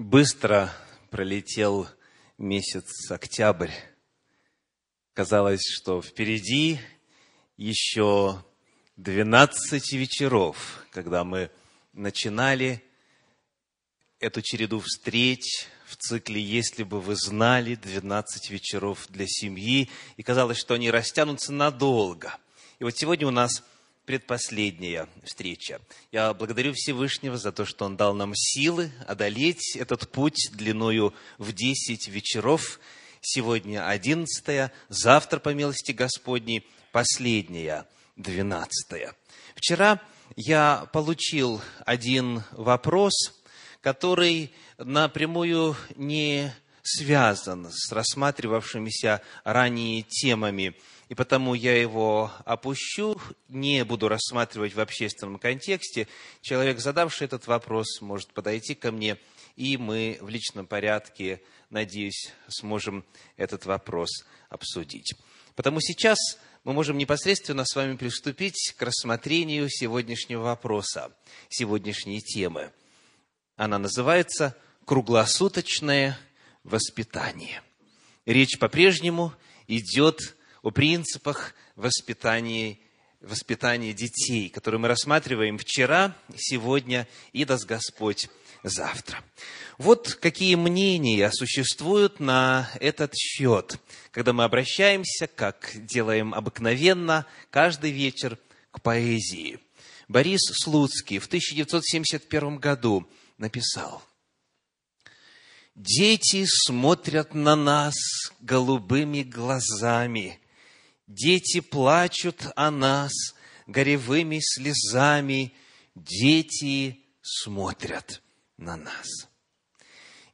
Быстро пролетел месяц октябрь. Казалось, что впереди еще 12 вечеров, когда мы начинали эту череду встреч в цикле «Если бы вы знали» 12 вечеров для семьи, и казалось, что они растянутся надолго. И вот сегодня у нас – предпоследняя встреча. Я благодарю Всевышнего за то, что Он дал нам силы одолеть этот путь длиною в десять вечеров. Сегодня одиннадцатая, завтра, по милости Господней, последняя, двенадцатая. Вчера я получил один вопрос, который напрямую не связан с рассматривавшимися ранее темами – и потому я его опущу, не буду рассматривать в общественном контексте. Человек, задавший этот вопрос, может подойти ко мне, и мы в личном порядке, надеюсь, сможем этот вопрос обсудить. Потому сейчас мы можем непосредственно с вами приступить к рассмотрению сегодняшнего вопроса, сегодняшней темы. Она называется «Круглосуточное воспитание». Речь по-прежнему идет о принципах воспитания, воспитания детей, которые мы рассматриваем вчера, сегодня и даст Господь завтра. Вот какие мнения существуют на этот счет, когда мы обращаемся, как делаем обыкновенно, каждый вечер к поэзии. Борис Слуцкий в 1971 году написал, «Дети смотрят на нас голубыми глазами, Дети плачут о нас горевыми слезами, дети смотрят на нас.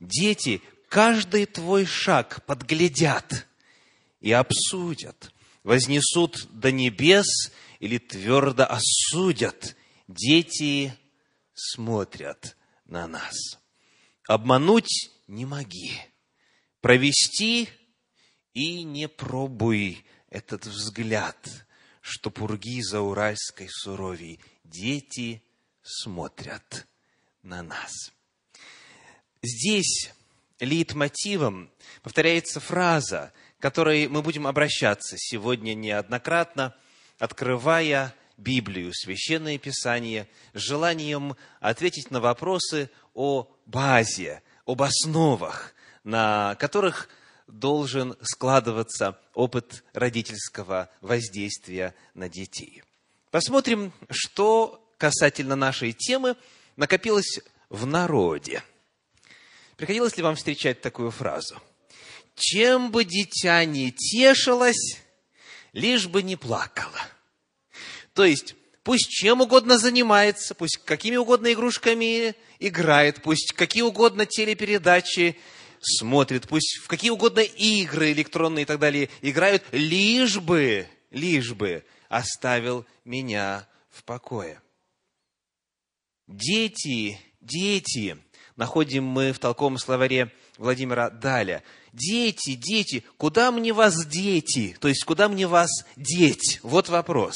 Дети каждый твой шаг подглядят и обсудят, вознесут до небес или твердо осудят. Дети смотрят на нас. Обмануть не моги, провести и не пробуй этот взгляд, что пурги за уральской суровей дети смотрят на нас. Здесь лейтмотивом повторяется фраза, которой мы будем обращаться сегодня неоднократно, открывая Библию, Священное Писание, с желанием ответить на вопросы о базе, об основах, на которых должен складываться опыт родительского воздействия на детей. Посмотрим, что касательно нашей темы накопилось в народе. Приходилось ли вам встречать такую фразу? Чем бы дитя не тешилось, лишь бы не плакало. То есть, пусть чем угодно занимается, пусть какими угодно игрушками играет, пусть какие угодно телепередачи смотрит, пусть в какие угодно игры электронные и так далее играют, лишь бы, лишь бы оставил меня в покое. Дети, дети, находим мы в толковом словаре Владимира Даля. Дети, дети, куда мне вас дети? То есть, куда мне вас деть? Вот вопрос.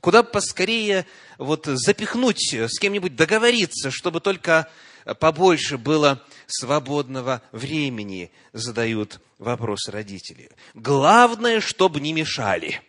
Куда поскорее вот запихнуть, с кем-нибудь договориться, чтобы только побольше было свободного времени, задают вопрос родители. Главное, чтобы не мешали.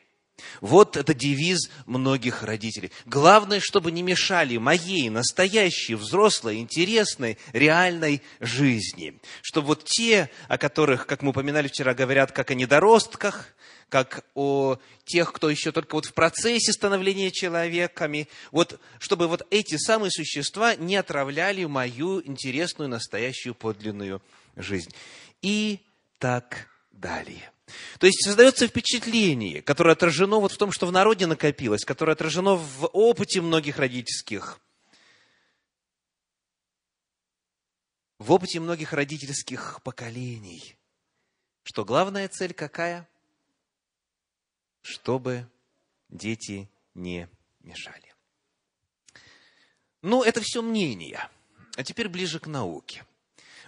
Вот это девиз многих родителей. Главное, чтобы не мешали моей настоящей, взрослой, интересной, реальной жизни. Чтобы вот те, о которых, как мы упоминали вчера, говорят как о недоростках, как о тех, кто еще только вот в процессе становления человеками, вот, чтобы вот эти самые существа не отравляли мою интересную, настоящую, подлинную жизнь. И так далее. То есть создается впечатление, которое отражено вот в том, что в народе накопилось, которое отражено в опыте многих родительских, в опыте многих родительских поколений, что главная цель какая? чтобы дети не мешали. Ну, это все мнение. А теперь ближе к науке.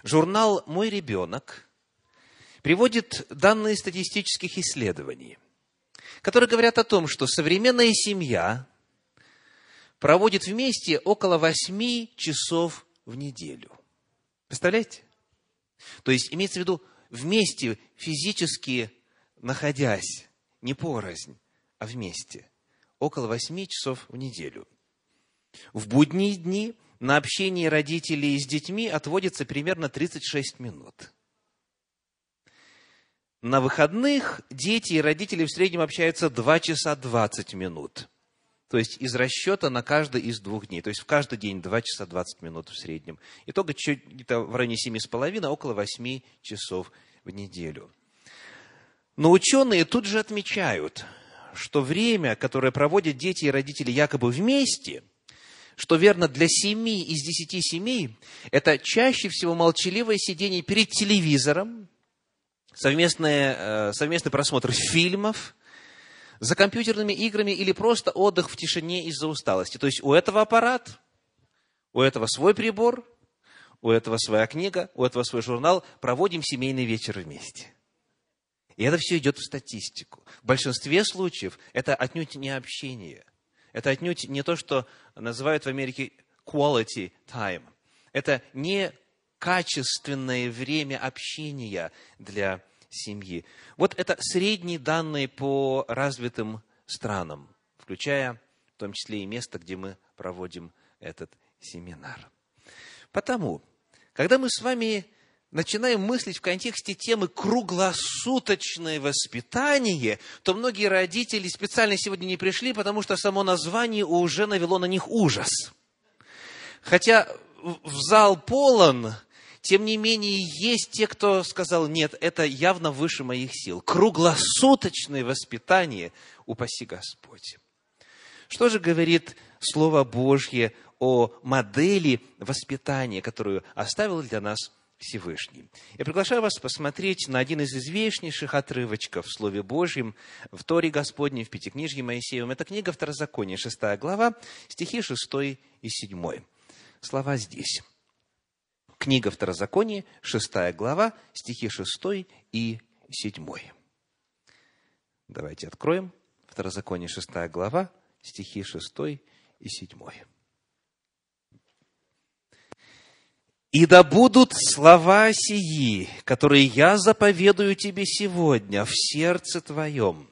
Журнал «Мой ребенок» приводит данные статистических исследований, которые говорят о том, что современная семья проводит вместе около восьми часов в неделю. Представляете? То есть, имеется в виду, вместе, физически находясь, не порознь, а вместе, около восьми часов в неделю. В будние дни на общение родителей с детьми отводится примерно 36 минут. На выходных дети и родители в среднем общаются 2 часа 20 минут. То есть из расчета на каждый из двух дней. То есть в каждый день 2 часа 20 минут в среднем. Итого чуть где-то в районе 7,5, около 8 часов в неделю. Но ученые тут же отмечают, что время, которое проводят дети и родители якобы вместе, что верно для семи из десяти семей, это чаще всего молчаливое сидение перед телевизором, совместное, э, совместный просмотр фильмов, за компьютерными играми или просто отдых в тишине из-за усталости. То есть у этого аппарат, у этого свой прибор, у этого своя книга, у этого свой журнал, проводим семейный вечер вместе. И это все идет в статистику. В большинстве случаев это отнюдь не общение. Это отнюдь не то, что называют в Америке quality time. Это не качественное время общения для семьи. Вот это средние данные по развитым странам, включая в том числе и место, где мы проводим этот семинар. Потому, когда мы с вами начинаем мыслить в контексте темы круглосуточное воспитание, то многие родители специально сегодня не пришли, потому что само название уже навело на них ужас. Хотя в зал полон тем не менее, есть те, кто сказал, нет, это явно выше моих сил. Круглосуточное воспитание, упаси Господь. Что же говорит Слово Божье о модели воспитания, которую оставил для нас Всевышний. Я приглашаю вас посмотреть на один из известнейших отрывочков в Слове Божьем, в Торе Господней, в Пятикнижье Моисеевом. Это книга Второзакония, шестая глава, стихи шестой и седьмой. Слова здесь. Книга Второзакония, шестая глава, стихи шестой и седьмой. Давайте откроем. Второзаконие, шестая глава, стихи шестой и седьмой. «И да будут слова сии, которые я заповедую тебе сегодня в сердце твоем,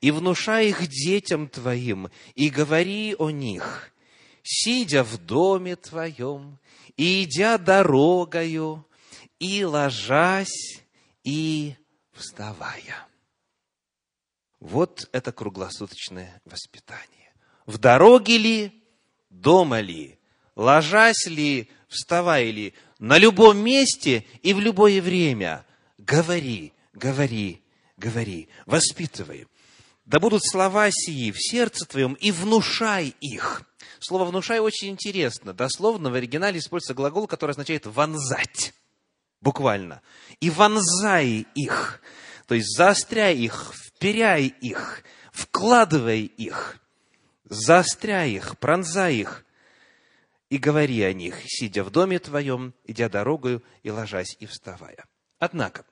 и внушай их детям твоим, и говори о них, сидя в доме твоем, и идя дорогою, и ложась, и вставая. Вот это круглосуточное воспитание. В дороге ли, дома ли, ложась ли, вставая ли, на любом месте и в любое время. Говори, говори, говори, воспитывай. Да будут слова сии в сердце твоем и внушай их. Слово «внушай» очень интересно. Дословно в оригинале используется глагол, который означает «вонзать». Буквально. «И вонзай их». То есть заостряй их, вперяй их, вкладывай их, заостряй их, пронзай их, и говори о них, сидя в доме твоем, идя дорогою и ложась и вставая. Однако,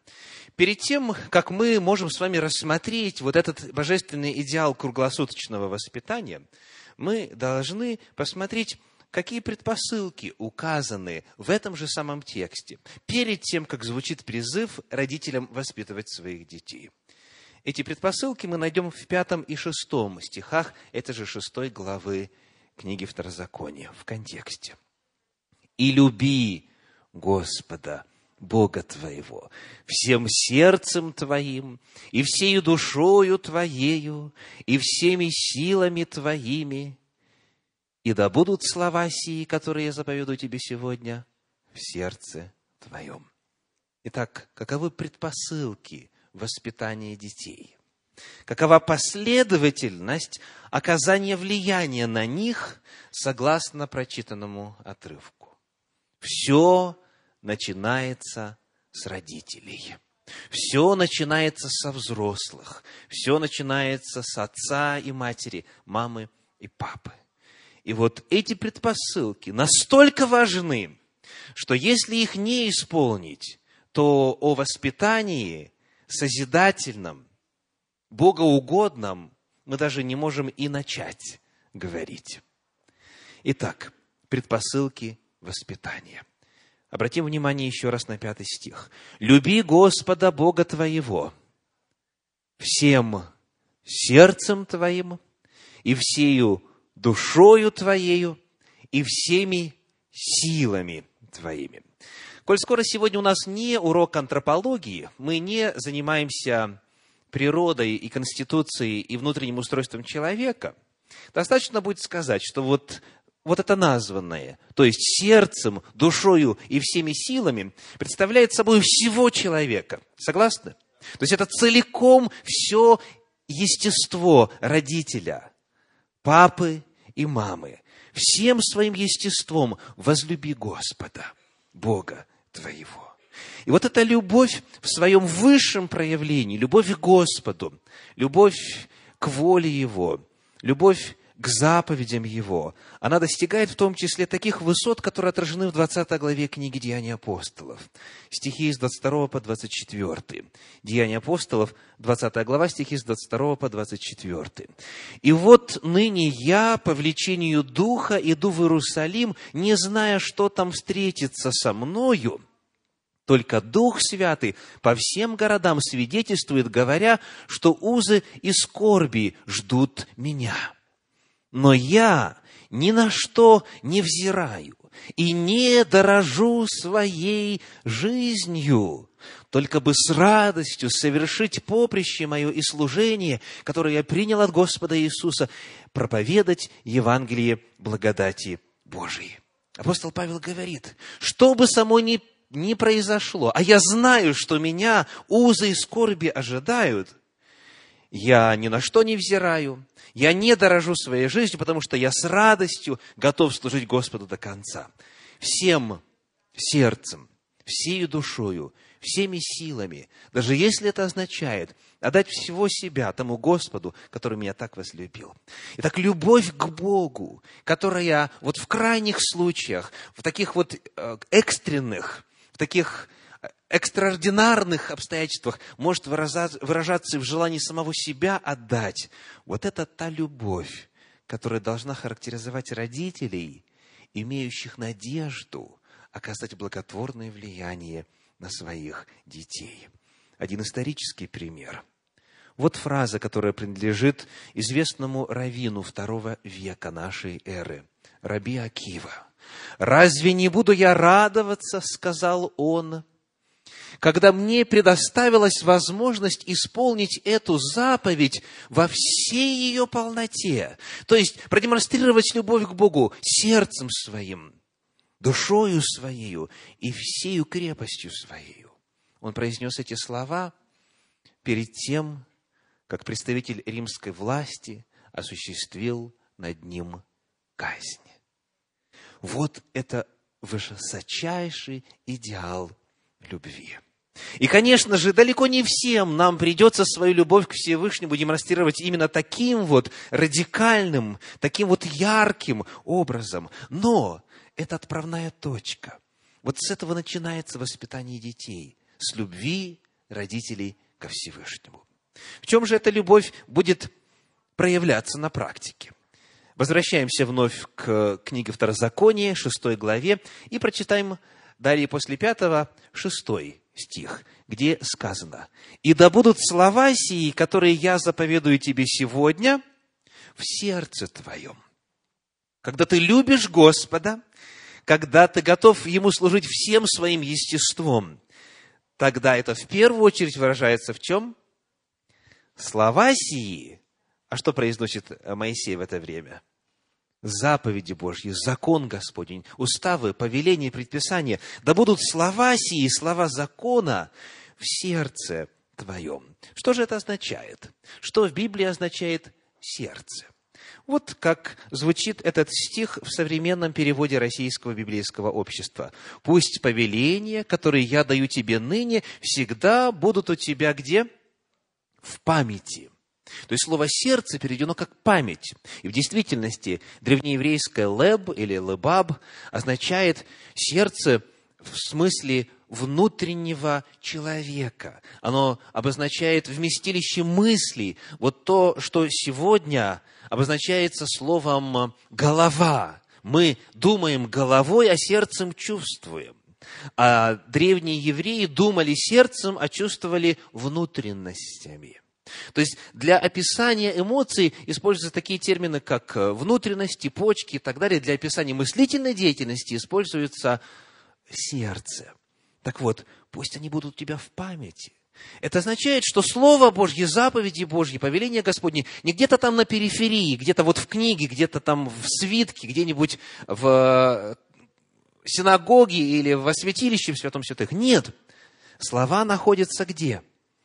перед тем, как мы можем с вами рассмотреть вот этот божественный идеал круглосуточного воспитания, мы должны посмотреть, какие предпосылки указаны в этом же самом тексте, перед тем, как звучит призыв родителям воспитывать своих детей. Эти предпосылки мы найдем в пятом и шестом стихах этой же шестой главы книги Второзакония в контексте. «И люби Господа, Бога твоего, всем сердцем твоим, и всею душою твоею, и всеми силами твоими, и да будут слова сии, которые я заповедую тебе сегодня, в сердце твоем. Итак, каковы предпосылки воспитания детей? Какова последовательность оказания влияния на них согласно прочитанному отрывку? Все начинается с родителей. Все начинается со взрослых. Все начинается с отца и матери, мамы и папы. И вот эти предпосылки настолько важны, что если их не исполнить, то о воспитании созидательном, богоугодном мы даже не можем и начать говорить. Итак, предпосылки воспитания – Обратим внимание еще раз на пятый стих. «Люби Господа Бога твоего всем сердцем твоим и всею душою твоею и всеми силами твоими». Коль скоро сегодня у нас не урок антропологии, мы не занимаемся природой и конституцией и внутренним устройством человека, достаточно будет сказать, что вот вот это названное, то есть сердцем, душою и всеми силами, представляет собой всего человека. Согласны? То есть это целиком все естество родителя, папы и мамы. Всем своим естеством возлюби Господа, Бога твоего. И вот эта любовь в своем высшем проявлении, любовь к Господу, любовь к воле Его, любовь к заповедям Его, она достигает в том числе таких высот, которые отражены в 20 главе книги «Деяния апостолов». Стихи с 22 по 24. «Деяния апостолов», 20 глава, стихи с 22 по 24. «И вот ныне я по влечению Духа иду в Иерусалим, не зная, что там встретится со мною, только Дух Святый по всем городам свидетельствует, говоря, что узы и скорби ждут меня. Но я ни на что не взираю и не дорожу своей жизнью, только бы с радостью совершить поприще мое и служение, которое я принял от Господа Иисуса, проповедать Евангелие благодати Божией. Апостол Павел говорит, что бы само ни, ни произошло, а я знаю, что меня узы и скорби ожидают, я ни на что не взираю, я не дорожу своей жизнью, потому что я с радостью готов служить Господу до конца. Всем сердцем, всей душою, всеми силами, даже если это означает отдать всего себя тому Господу, который меня так возлюбил. Итак, любовь к Богу, которая вот в крайних случаях, в таких вот э, экстренных, в таких экстраординарных обстоятельствах может выражаться в желании самого себя отдать. Вот это та любовь, которая должна характеризовать родителей, имеющих надежду оказать благотворное влияние на своих детей. Один исторический пример. Вот фраза, которая принадлежит известному раввину второго века нашей эры, Раби Акива. «Разве не буду я радоваться, — сказал он, — когда мне предоставилась возможность исполнить эту заповедь во всей ее полноте, то есть продемонстрировать любовь к Богу сердцем своим, душою своею и всею крепостью своей. Он произнес эти слова перед тем, как представитель римской власти осуществил над ним казнь. Вот это высочайший идеал любви. И, конечно же, далеко не всем нам придется свою любовь к Всевышнему демонстрировать именно таким вот радикальным, таким вот ярким образом. Но это отправная точка. Вот с этого начинается воспитание детей, с любви родителей ко Всевышнему. В чем же эта любовь будет проявляться на практике? Возвращаемся вновь к книге Второзакония, шестой главе, и прочитаем далее после пятого, шестой стих, где сказано, «И да будут слова сии, которые я заповедую тебе сегодня, в сердце твоем». Когда ты любишь Господа, когда ты готов Ему служить всем своим естеством, тогда это в первую очередь выражается в чем? Слова сии. А что произносит Моисей в это время? Заповеди Божьи, закон Господень, уставы, повеления, предписания, да будут слова сии, слова закона в сердце твоем. Что же это означает? Что в Библии означает сердце? Вот как звучит этот стих в современном переводе Российского библейского общества. «Пусть повеления, которые я даю тебе ныне, всегда будут у тебя где? В памяти». То есть слово «сердце» переведено как «память». И в действительности древнееврейское «леб» или «лебаб» означает сердце в смысле внутреннего человека. Оно обозначает вместилище мыслей. Вот то, что сегодня обозначается словом «голова». Мы думаем головой, а сердцем чувствуем. А древние евреи думали сердцем, а чувствовали внутренностями. То есть для описания эмоций используются такие термины, как э, внутренности, почки и так далее. Для описания мыслительной деятельности используется сердце. Так вот, пусть они будут у тебя в памяти. Это означает, что Слово Божье, заповеди Божьи, повеления Господни не где-то там на периферии, где-то вот в книге, где-то там в свитке, где-нибудь в синагоге или в святилище в Святом Святых. Нет. Слова находятся где?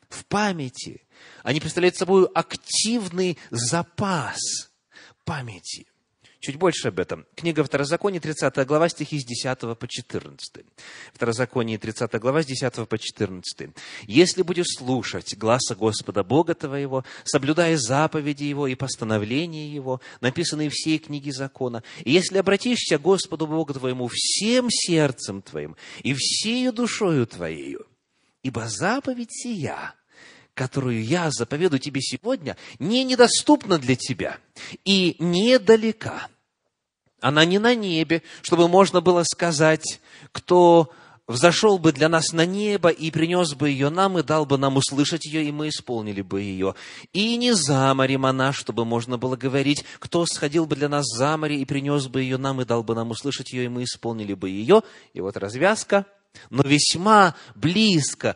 В памяти. Они представляют собой активный запас памяти. Чуть больше об этом. Книга Второзакония, 30 глава, стихи с 10 по 14. Второзаконие, 30 глава, с 10 по 14. «Если будешь слушать гласа Господа Бога твоего, соблюдая заповеди Его и постановления Его, написанные в всей книге закона, и если обратишься к Господу Богу твоему всем сердцем твоим и всею душою твоею, ибо заповедь сия – которую я заповеду тебе сегодня, не недоступна для тебя и недалека. Она не на небе, чтобы можно было сказать, кто взошел бы для нас на небо и принес бы ее нам, и дал бы нам услышать ее, и мы исполнили бы ее. И не за морем она, чтобы можно было говорить, кто сходил бы для нас за море и принес бы ее нам, и дал бы нам услышать ее, и мы исполнили бы ее. И вот развязка. Но весьма близко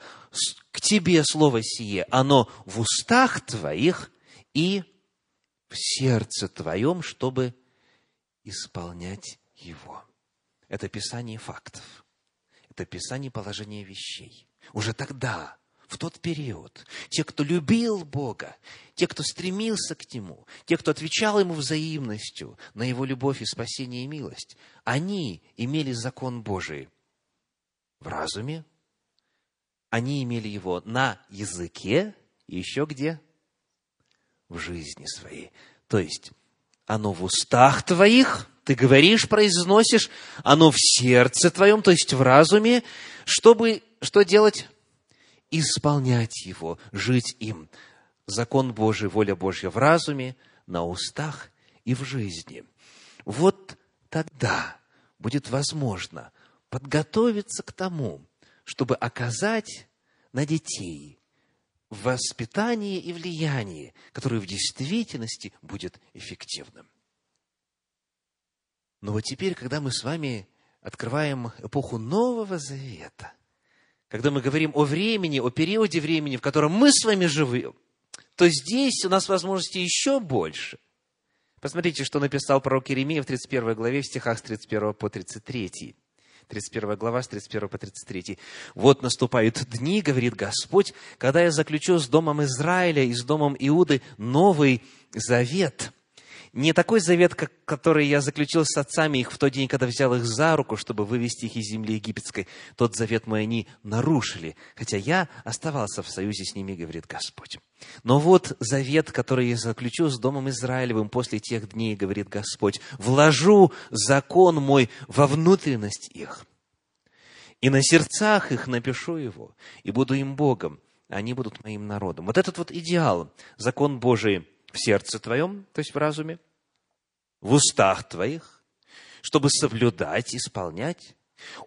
к тебе слово сие, оно в устах твоих и в сердце твоем, чтобы исполнять его. Это писание фактов. Это писание положения вещей. Уже тогда, в тот период, те, кто любил Бога, те, кто стремился к Нему, те, кто отвечал Ему взаимностью на Его любовь и спасение и милость, они имели закон Божий в разуме, они имели его на языке и еще где? В жизни своей. То есть, оно в устах твоих, ты говоришь, произносишь, оно в сердце твоем, то есть в разуме, чтобы что делать? Исполнять его, жить им. Закон Божий, воля Божья в разуме, на устах и в жизни. Вот тогда будет возможно подготовиться к тому, чтобы оказать на детей воспитание и влияние, которое в действительности будет эффективным. Но вот теперь, когда мы с вами открываем эпоху Нового Завета, когда мы говорим о времени, о периоде времени, в котором мы с вами живем, то здесь у нас возможности еще больше. Посмотрите, что написал пророк Иеремия в 31 главе, в стихах с 31 по 33. 31 глава, с 31 по 33. «Вот наступают дни, говорит Господь, когда я заключу с домом Израиля и с домом Иуды новый завет, не такой завет, как, который я заключил с отцами их в тот день, когда взял их за руку, чтобы вывести их из земли египетской. Тот завет мой они нарушили, хотя я оставался в союзе с ними, говорит Господь. Но вот завет, который я заключу с Домом Израилевым после тех дней, говорит Господь, вложу закон мой во внутренность их, и на сердцах их напишу его, и буду им Богом, а они будут моим народом. Вот этот вот идеал, закон Божий в сердце твоем, то есть в разуме, в устах твоих, чтобы соблюдать, исполнять.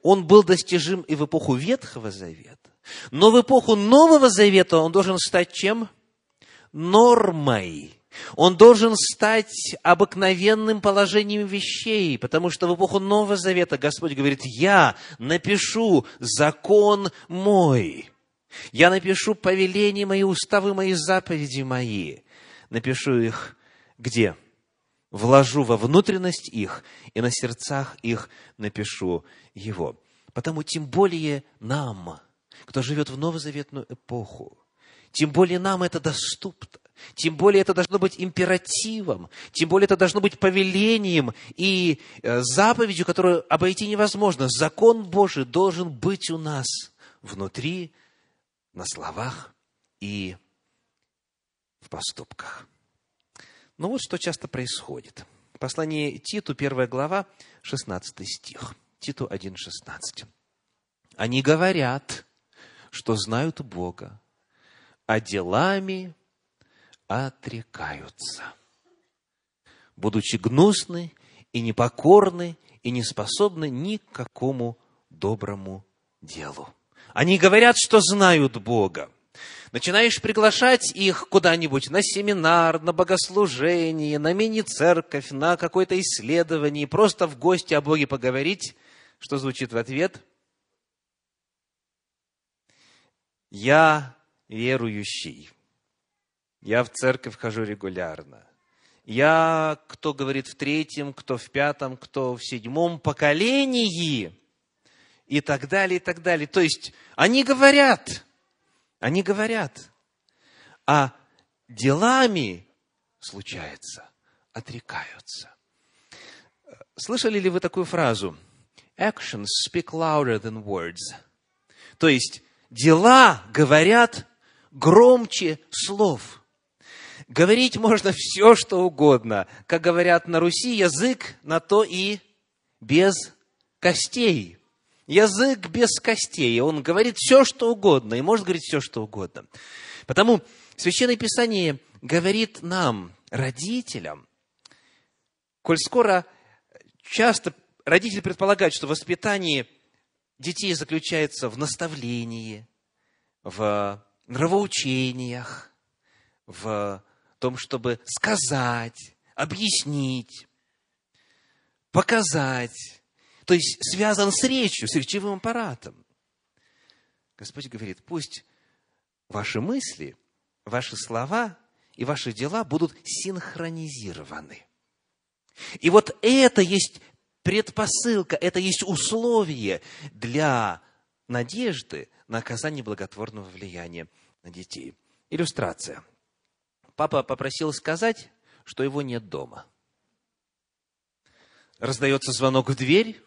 Он был достижим и в эпоху Ветхого Завета. Но в эпоху Нового Завета он должен стать чем? Нормой. Он должен стать обыкновенным положением вещей, потому что в эпоху Нового Завета Господь говорит, я напишу закон мой. Я напишу повеления мои, уставы мои, заповеди мои. Напишу их где? Вложу во внутренность их, и на сердцах их напишу его. Потому тем более нам, кто живет в новозаветную эпоху, тем более нам это доступно, тем более это должно быть императивом, тем более это должно быть повелением и э, заповедью, которую обойти невозможно. Закон Божий должен быть у нас внутри, на словах и в поступках. Но вот что часто происходит. Послание Титу, первая глава, 16 стих. Титу 1,16. Они говорят, что знают Бога, а делами отрекаются, будучи гнусны и непокорны и не способны ни к какому доброму делу. Они говорят, что знают Бога. Начинаешь приглашать их куда-нибудь на семинар, на богослужение, на мини-церковь, на какое-то исследование, просто в гости о Боге поговорить. Что звучит в ответ? Я верующий. Я в церковь хожу регулярно. Я, кто говорит в третьем, кто в пятом, кто в седьмом поколении. И так далее, и так далее. То есть, они говорят, они говорят, а делами случается, отрекаются. Слышали ли вы такую фразу? Actions speak louder than words. То есть, дела говорят громче слов. Говорить можно все, что угодно. Как говорят на Руси, язык на то и без костей. Язык без костей. Он говорит все, что угодно, и может говорить все, что угодно. Потому Священное Писание говорит нам, родителям, коль скоро часто родители предполагают, что воспитание детей заключается в наставлении, в нравоучениях, в том, чтобы сказать, объяснить, показать. То есть связан с речью, с речевым аппаратом. Господь говорит, пусть ваши мысли, ваши слова и ваши дела будут синхронизированы. И вот это есть предпосылка, это есть условие для надежды на оказание благотворного влияния на детей. Иллюстрация. Папа попросил сказать, что его нет дома. Раздается звонок в дверь.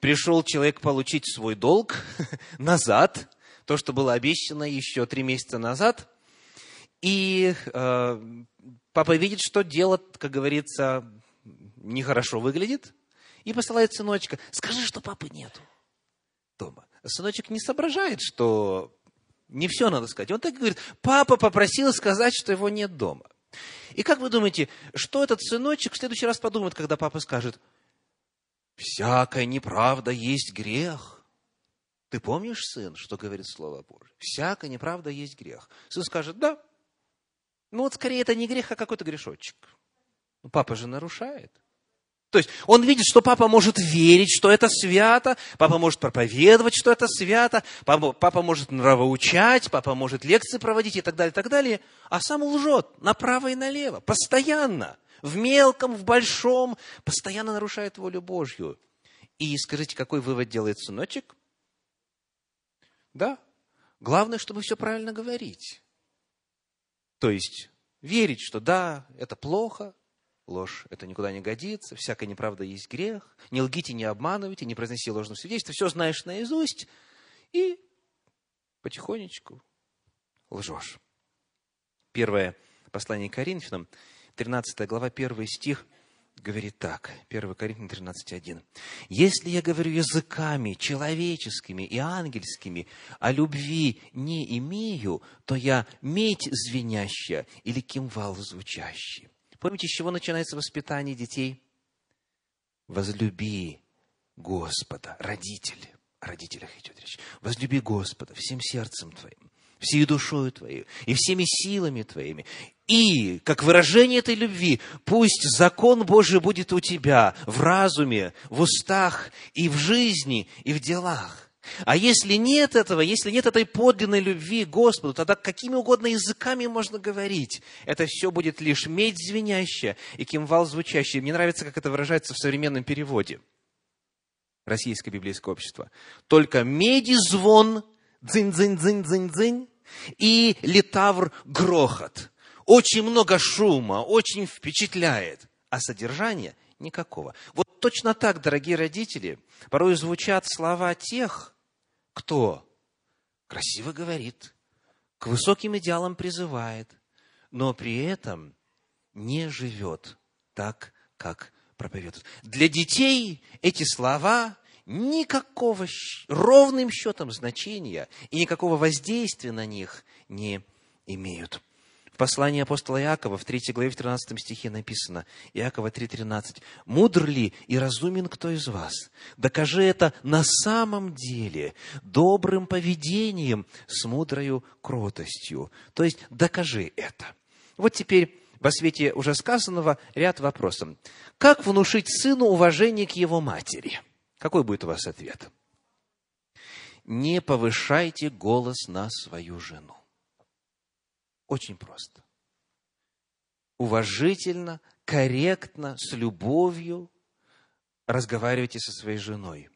Пришел человек получить свой долг назад, то, что было обещано еще три месяца назад. И э, папа видит, что дело, как говорится, нехорошо выглядит, и посылает сыночка. Скажи, что папы нету дома. Сыночек не соображает, что не все надо сказать. Он так говорит, папа попросил сказать, что его нет дома. И как вы думаете, что этот сыночек в следующий раз подумает, когда папа скажет, всякая неправда есть грех. Ты помнишь, сын, что говорит Слово Божье? Всякая неправда есть грех. Сын скажет, да. Ну вот скорее это не грех, а какой-то грешочек. Ну, папа же нарушает. То есть он видит, что папа может верить, что это свято, папа может проповедовать, что это свято, папа, папа может нравоучать, папа может лекции проводить и так далее, и так далее, а сам лжет направо и налево, постоянно, в мелком, в большом, постоянно нарушает волю Божью. И скажите, какой вывод делает сыночек? Да, главное, чтобы все правильно говорить. То есть верить, что да, это плохо, ложь это никуда не годится, всякая неправда есть грех, не лгите, не обманывайте, не произноси ложного свидетельства, все знаешь наизусть, и потихонечку лжешь. Первое послание Коринфянам, 13 глава, 1 стих, говорит так, 1 Коринфянам 13.1. «Если я говорю языками человеческими и ангельскими, а любви не имею, то я медь звенящая или кимвал звучащий». Помните, с чего начинается воспитание детей? Возлюби Господа, родители. Родителях идет речь. Возлюби Господа всем сердцем твоим, всей душою твоей и всеми силами твоими. И, как выражение этой любви, пусть закон Божий будет у тебя в разуме, в устах и в жизни, и в делах. А если нет этого, если нет этой подлинной любви к Господу, тогда какими угодно языками можно говорить. Это все будет лишь медь звенящая и кимвал звучащий. Мне нравится, как это выражается в современном переводе. Российское библейское общество. Только меди звон, дзынь-дзынь-дзынь-дзынь-дзынь, и литавр грохот. Очень много шума, очень впечатляет. А содержания никакого. Вот точно так, дорогие родители, порой звучат слова тех, кто красиво говорит, к высоким идеалам призывает, но при этом не живет так, как проповедует. Для детей эти слова никакого ровным счетом значения и никакого воздействия на них не имеют. Послании апостола Иакова в 3 главе в 13 стихе написано, Иакова 3.13, «Мудр ли и разумен кто из вас? Докажи это на самом деле добрым поведением с мудрою кротостью». То есть, докажи это. Вот теперь во свете уже сказанного ряд вопросов. Как внушить сыну уважение к его матери? Какой будет у вас ответ? Не повышайте голос на свою жену. Очень просто. Уважительно, корректно, с любовью разговаривайте со своей женой.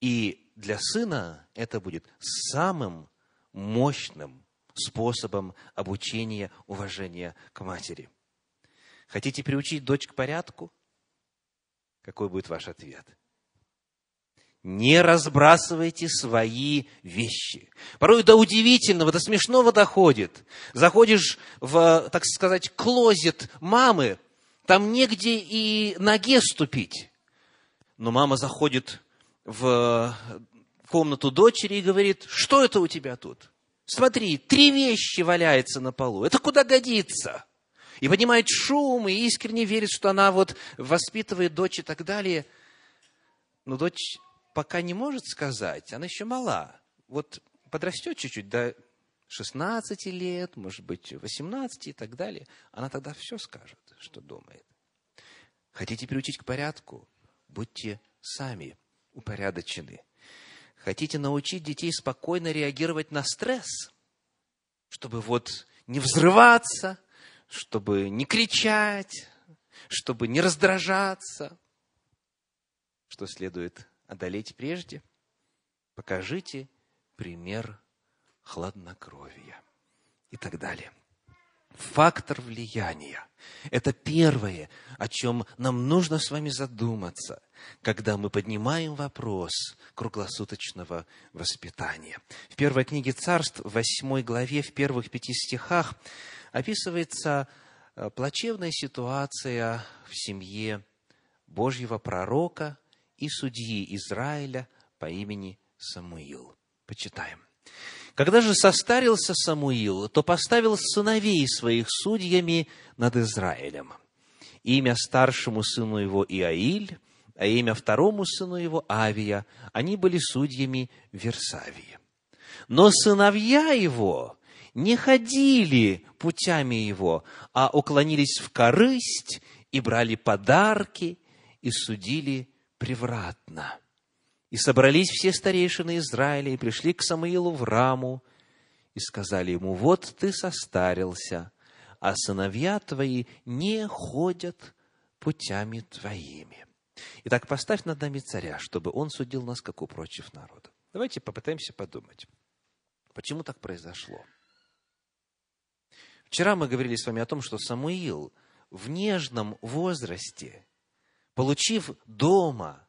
И для сына это будет самым мощным способом обучения уважения к матери. Хотите приучить дочь к порядку? Какой будет ваш ответ? Не разбрасывайте свои вещи. Порой до удивительного, до смешного доходит. Заходишь в, так сказать, клозет мамы, там негде и ноге ступить. Но мама заходит в комнату дочери и говорит, что это у тебя тут? Смотри, три вещи валяются на полу. Это куда годится? И поднимает шум, и искренне верит, что она вот воспитывает дочь и так далее. Но дочь пока не может сказать, она еще мала. Вот подрастет чуть-чуть до 16 лет, может быть, 18 и так далее. Она тогда все скажет, что думает. Хотите приучить к порядку? Будьте сами упорядочены. Хотите научить детей спокойно реагировать на стресс, чтобы вот не взрываться, чтобы не кричать, чтобы не раздражаться. Что следует одолеть прежде? Покажите пример хладнокровия и так далее. Фактор влияния – это первое, о чем нам нужно с вами задуматься, когда мы поднимаем вопрос круглосуточного воспитания. В первой книге царств, в восьмой главе, в первых пяти стихах описывается э, плачевная ситуация в семье Божьего пророка и судьи Израиля по имени Самуил. Почитаем. Когда же состарился Самуил, то поставил сыновей своих судьями над Израилем. Имя старшему сыну его Иаиль, а имя второму сыну его Авия. Они были судьями Версавии. Но сыновья его не ходили путями его, а уклонились в корысть и брали подарки и судили превратно. И собрались все старейшины Израиля и пришли к Самуилу в Раму и сказали ему, вот ты состарился, а сыновья твои не ходят путями твоими. Итак, поставь над нами царя, чтобы он судил нас, как у прочих народов. Давайте попытаемся подумать, почему так произошло. Вчера мы говорили с вами о том, что Самуил в нежном возрасте, получив дома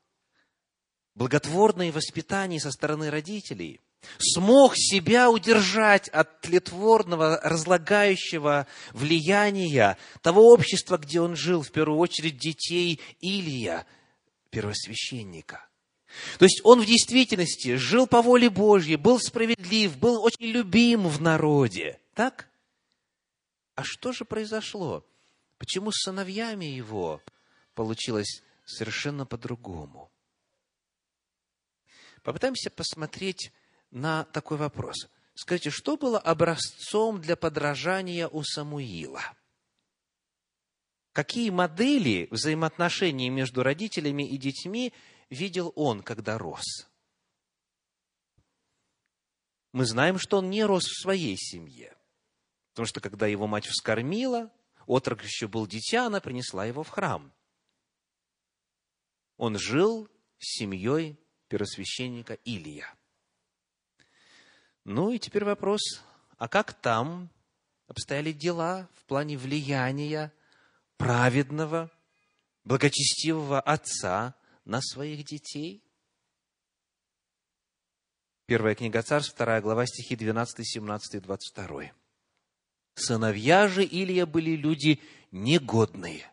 благотворное воспитание со стороны родителей, смог себя удержать от тлетворного, разлагающего влияния того общества, где он жил, в первую очередь детей Илия, первосвященника. То есть он в действительности жил по воле Божьей, был справедлив, был очень любим в народе. Так? А что же произошло? Почему с сыновьями его получилось совершенно по-другому? Попытаемся посмотреть на такой вопрос. Скажите, что было образцом для подражания у Самуила? Какие модели взаимоотношений между родителями и детьми видел он, когда рос? Мы знаем, что он не рос в своей семье. Потому что, когда его мать вскормила, отрок еще был дитя, она принесла его в храм. Он жил с семьей первосвященника Илия. Ну и теперь вопрос, а как там обстояли дела в плане влияния праведного, благочестивого отца на своих детей? Первая книга Царств, вторая глава, стихи 12, 17, 22. Сыновья же Илия были люди негодные.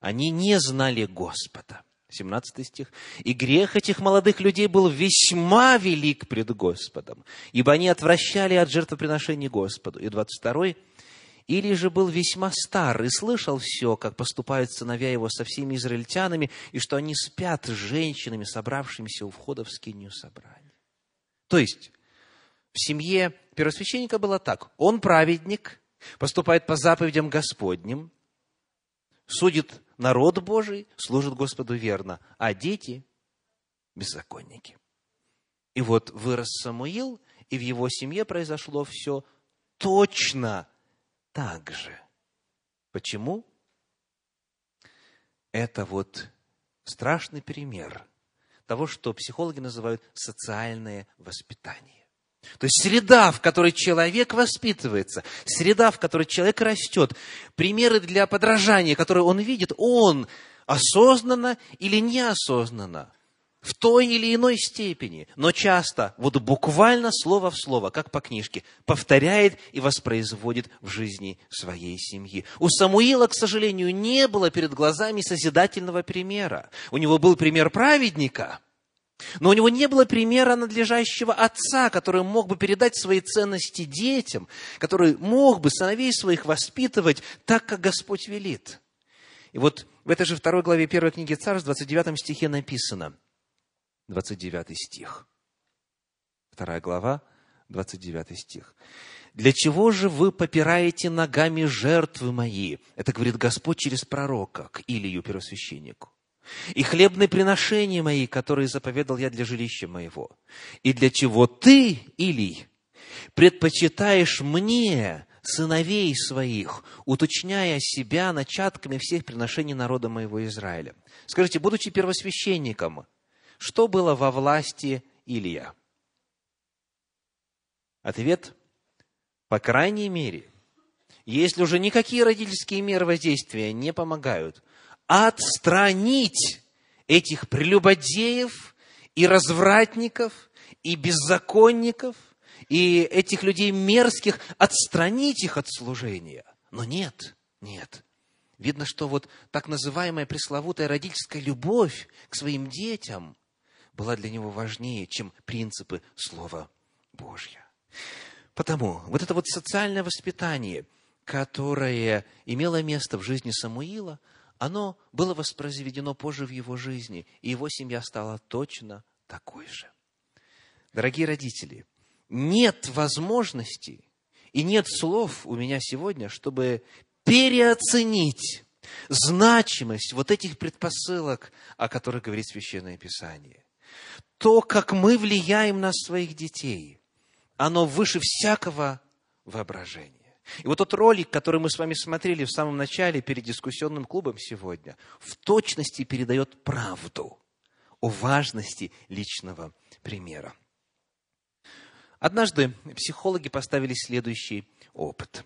Они не знали Господа. 17 стих. «И грех этих молодых людей был весьма велик пред Господом, ибо они отвращали от жертвоприношений Господу». И 22. или же был весьма стар и слышал все, как поступают сыновья его со всеми израильтянами, и что они спят с женщинами, собравшимися у входа в скинию собрания. То есть, в семье первосвященника было так. Он праведник, поступает по заповедям Господним, судит народ Божий, служит Господу верно, а дети – беззаконники. И вот вырос Самуил, и в его семье произошло все точно так же. Почему? Это вот страшный пример того, что психологи называют социальное воспитание. То есть среда, в которой человек воспитывается, среда, в которой человек растет, примеры для подражания, которые он видит, он осознанно или неосознанно, в той или иной степени, но часто, вот буквально слово в слово, как по книжке, повторяет и воспроизводит в жизни своей семьи. У Самуила, к сожалению, не было перед глазами созидательного примера. У него был пример праведника – но у него не было примера надлежащего отца, который мог бы передать свои ценности детям, который мог бы сыновей своих воспитывать так, как Господь велит. И вот в этой же второй главе первой книги Царств, в 29 стихе написано, 29 стих, вторая глава, 29 стих. «Для чего же вы попираете ногами жертвы мои?» Это говорит Господь через пророка к Илию, первосвященнику и хлебные приношения мои, которые заповедал я для жилища моего. И для чего ты, Илий, предпочитаешь мне, сыновей своих, уточняя себя начатками всех приношений народа моего Израиля. Скажите, будучи первосвященником, что было во власти Илия? Ответ – по крайней мере, если уже никакие родительские меры воздействия не помогают, отстранить этих прелюбодеев и развратников, и беззаконников, и этих людей мерзких, отстранить их от служения. Но нет, нет. Видно, что вот так называемая пресловутая родительская любовь к своим детям была для него важнее, чем принципы Слова Божьего. Потому вот это вот социальное воспитание, которое имело место в жизни Самуила – оно было воспроизведено позже в его жизни, и его семья стала точно такой же. Дорогие родители, нет возможности и нет слов у меня сегодня, чтобы переоценить значимость вот этих предпосылок, о которых говорит Священное Писание. То, как мы влияем на своих детей, оно выше всякого воображения. И вот тот ролик, который мы с вами смотрели в самом начале перед дискуссионным клубом сегодня, в точности передает правду о важности личного примера. Однажды психологи поставили следующий опыт.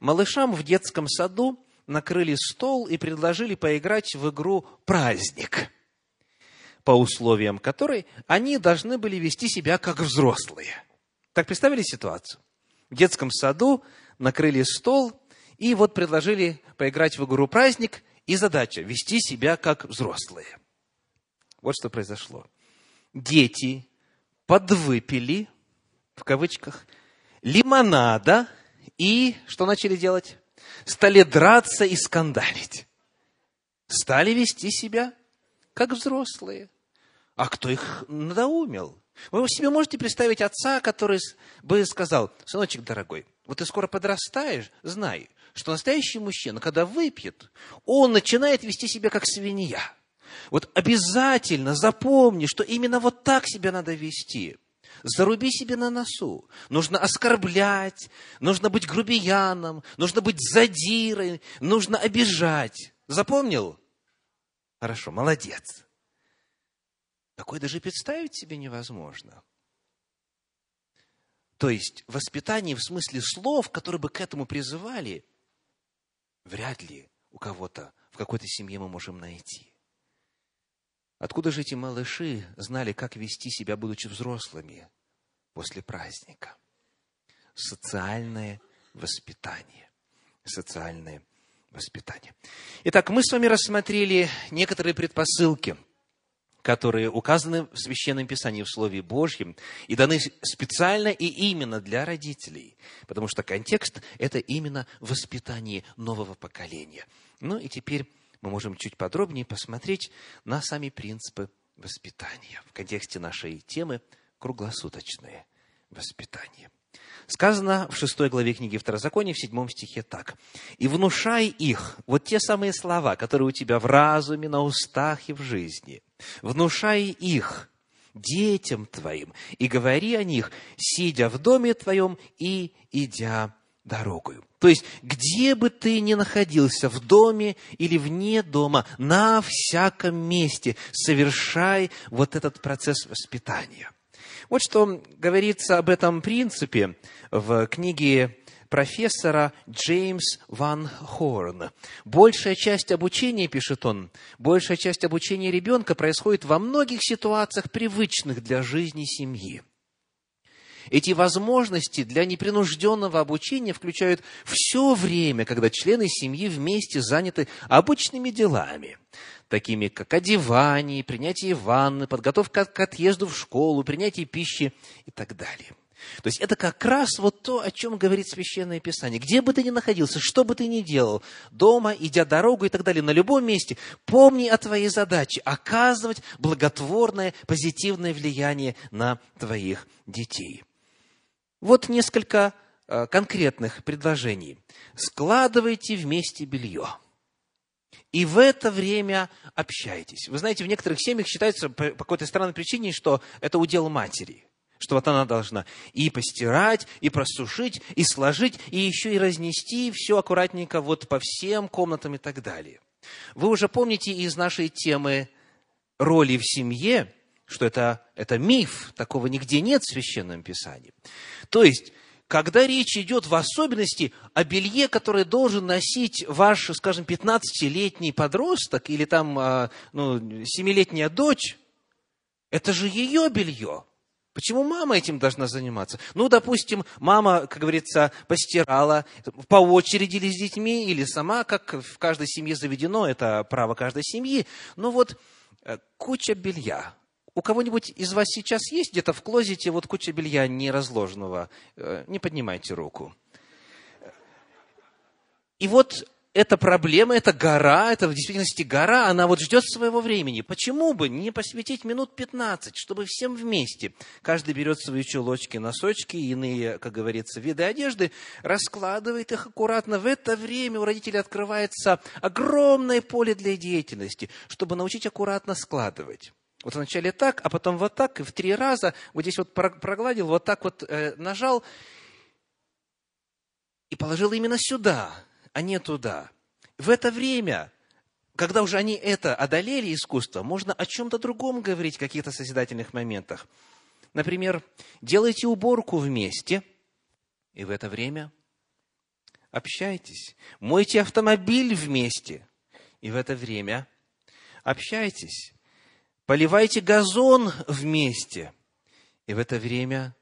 Малышам в детском саду накрыли стол и предложили поиграть в игру «Праздник», по условиям которой они должны были вести себя как взрослые. Так представили ситуацию? В детском саду накрыли стол и вот предложили поиграть в игру «Праздник» и задача – вести себя как взрослые. Вот что произошло. Дети подвыпили, в кавычках, лимонада и что начали делать? Стали драться и скандалить. Стали вести себя как взрослые. А кто их надоумил? Вы себе можете представить отца, который бы сказал, сыночек дорогой, вот ты скоро подрастаешь, знай, что настоящий мужчина, когда выпьет, он начинает вести себя как свинья. Вот обязательно запомни, что именно вот так себя надо вести. Заруби себе на носу. Нужно оскорблять, нужно быть грубияном, нужно быть задирой, нужно обижать. Запомнил? Хорошо, молодец. Такое даже представить себе невозможно. То есть воспитание в смысле слов, которые бы к этому призывали, вряд ли у кого-то в какой-то семье мы можем найти. Откуда же эти малыши знали, как вести себя, будучи взрослыми после праздника? Социальное воспитание. Социальное воспитание. Итак, мы с вами рассмотрели некоторые предпосылки – которые указаны в Священном Писании, в Слове Божьем, и даны специально и именно для родителей, потому что контекст – это именно воспитание нового поколения. Ну и теперь мы можем чуть подробнее посмотреть на сами принципы воспитания в контексте нашей темы «Круглосуточное воспитание». Сказано в шестой главе книги Второзакония, в седьмом стихе так. «И внушай их, вот те самые слова, которые у тебя в разуме, на устах и в жизни, внушай их детям твоим, и говори о них, сидя в доме твоем и идя дорогою». То есть, где бы ты ни находился, в доме или вне дома, на всяком месте совершай вот этот процесс воспитания. Вот что говорится об этом принципе в книге профессора Джеймс Ван Хорн. Большая часть обучения, пишет он, большая часть обучения ребенка происходит во многих ситуациях, привычных для жизни семьи. Эти возможности для непринужденного обучения включают все время, когда члены семьи вместе заняты обычными делами, такими как одевание, принятие ванны, подготовка к отъезду в школу, принятие пищи и так далее. То есть это как раз вот то, о чем говорит Священное Писание. Где бы ты ни находился, что бы ты ни делал, дома, идя дорогу и так далее, на любом месте, помни о твоей задаче оказывать благотворное, позитивное влияние на твоих детей. Вот несколько э, конкретных предложений. Складывайте вместе белье. И в это время общайтесь. Вы знаете, в некоторых семьях считается по какой-то странной причине, что это удел матери. Что вот она должна и постирать, и просушить, и сложить, и еще и разнести все аккуратненько вот по всем комнатам и так далее. Вы уже помните из нашей темы роли в семье, что это, это миф, такого нигде нет в Священном Писании. То есть, когда речь идет в особенности о белье, которое должен носить ваш, скажем, 15-летний подросток или там а, ну, 7-летняя дочь, это же ее белье. Почему мама этим должна заниматься? Ну, допустим, мама, как говорится, постирала по очереди или с детьми, или сама, как в каждой семье заведено, это право каждой семьи. Но вот э, куча белья, у кого-нибудь из вас сейчас есть где-то в клозете вот куча белья не разложенного? Э, не поднимайте руку. И вот эта проблема, эта гора, это в действительности гора, она вот ждет своего времени. Почему бы не посвятить минут 15, чтобы всем вместе, каждый берет свои чулочки, носочки, иные, как говорится, виды одежды, раскладывает их аккуратно. В это время у родителей открывается огромное поле для деятельности, чтобы научить аккуратно складывать. Вот вначале так, а потом вот так, и в три раза, вот здесь вот прогладил, вот так вот э, нажал, и положил именно сюда, а не туда. В это время, когда уже они это одолели, искусство, можно о чем-то другом говорить, в каких-то созидательных моментах. Например, делайте уборку вместе, и в это время общайтесь. Мойте автомобиль вместе, и в это время общайтесь. Поливайте газон вместе. И в это время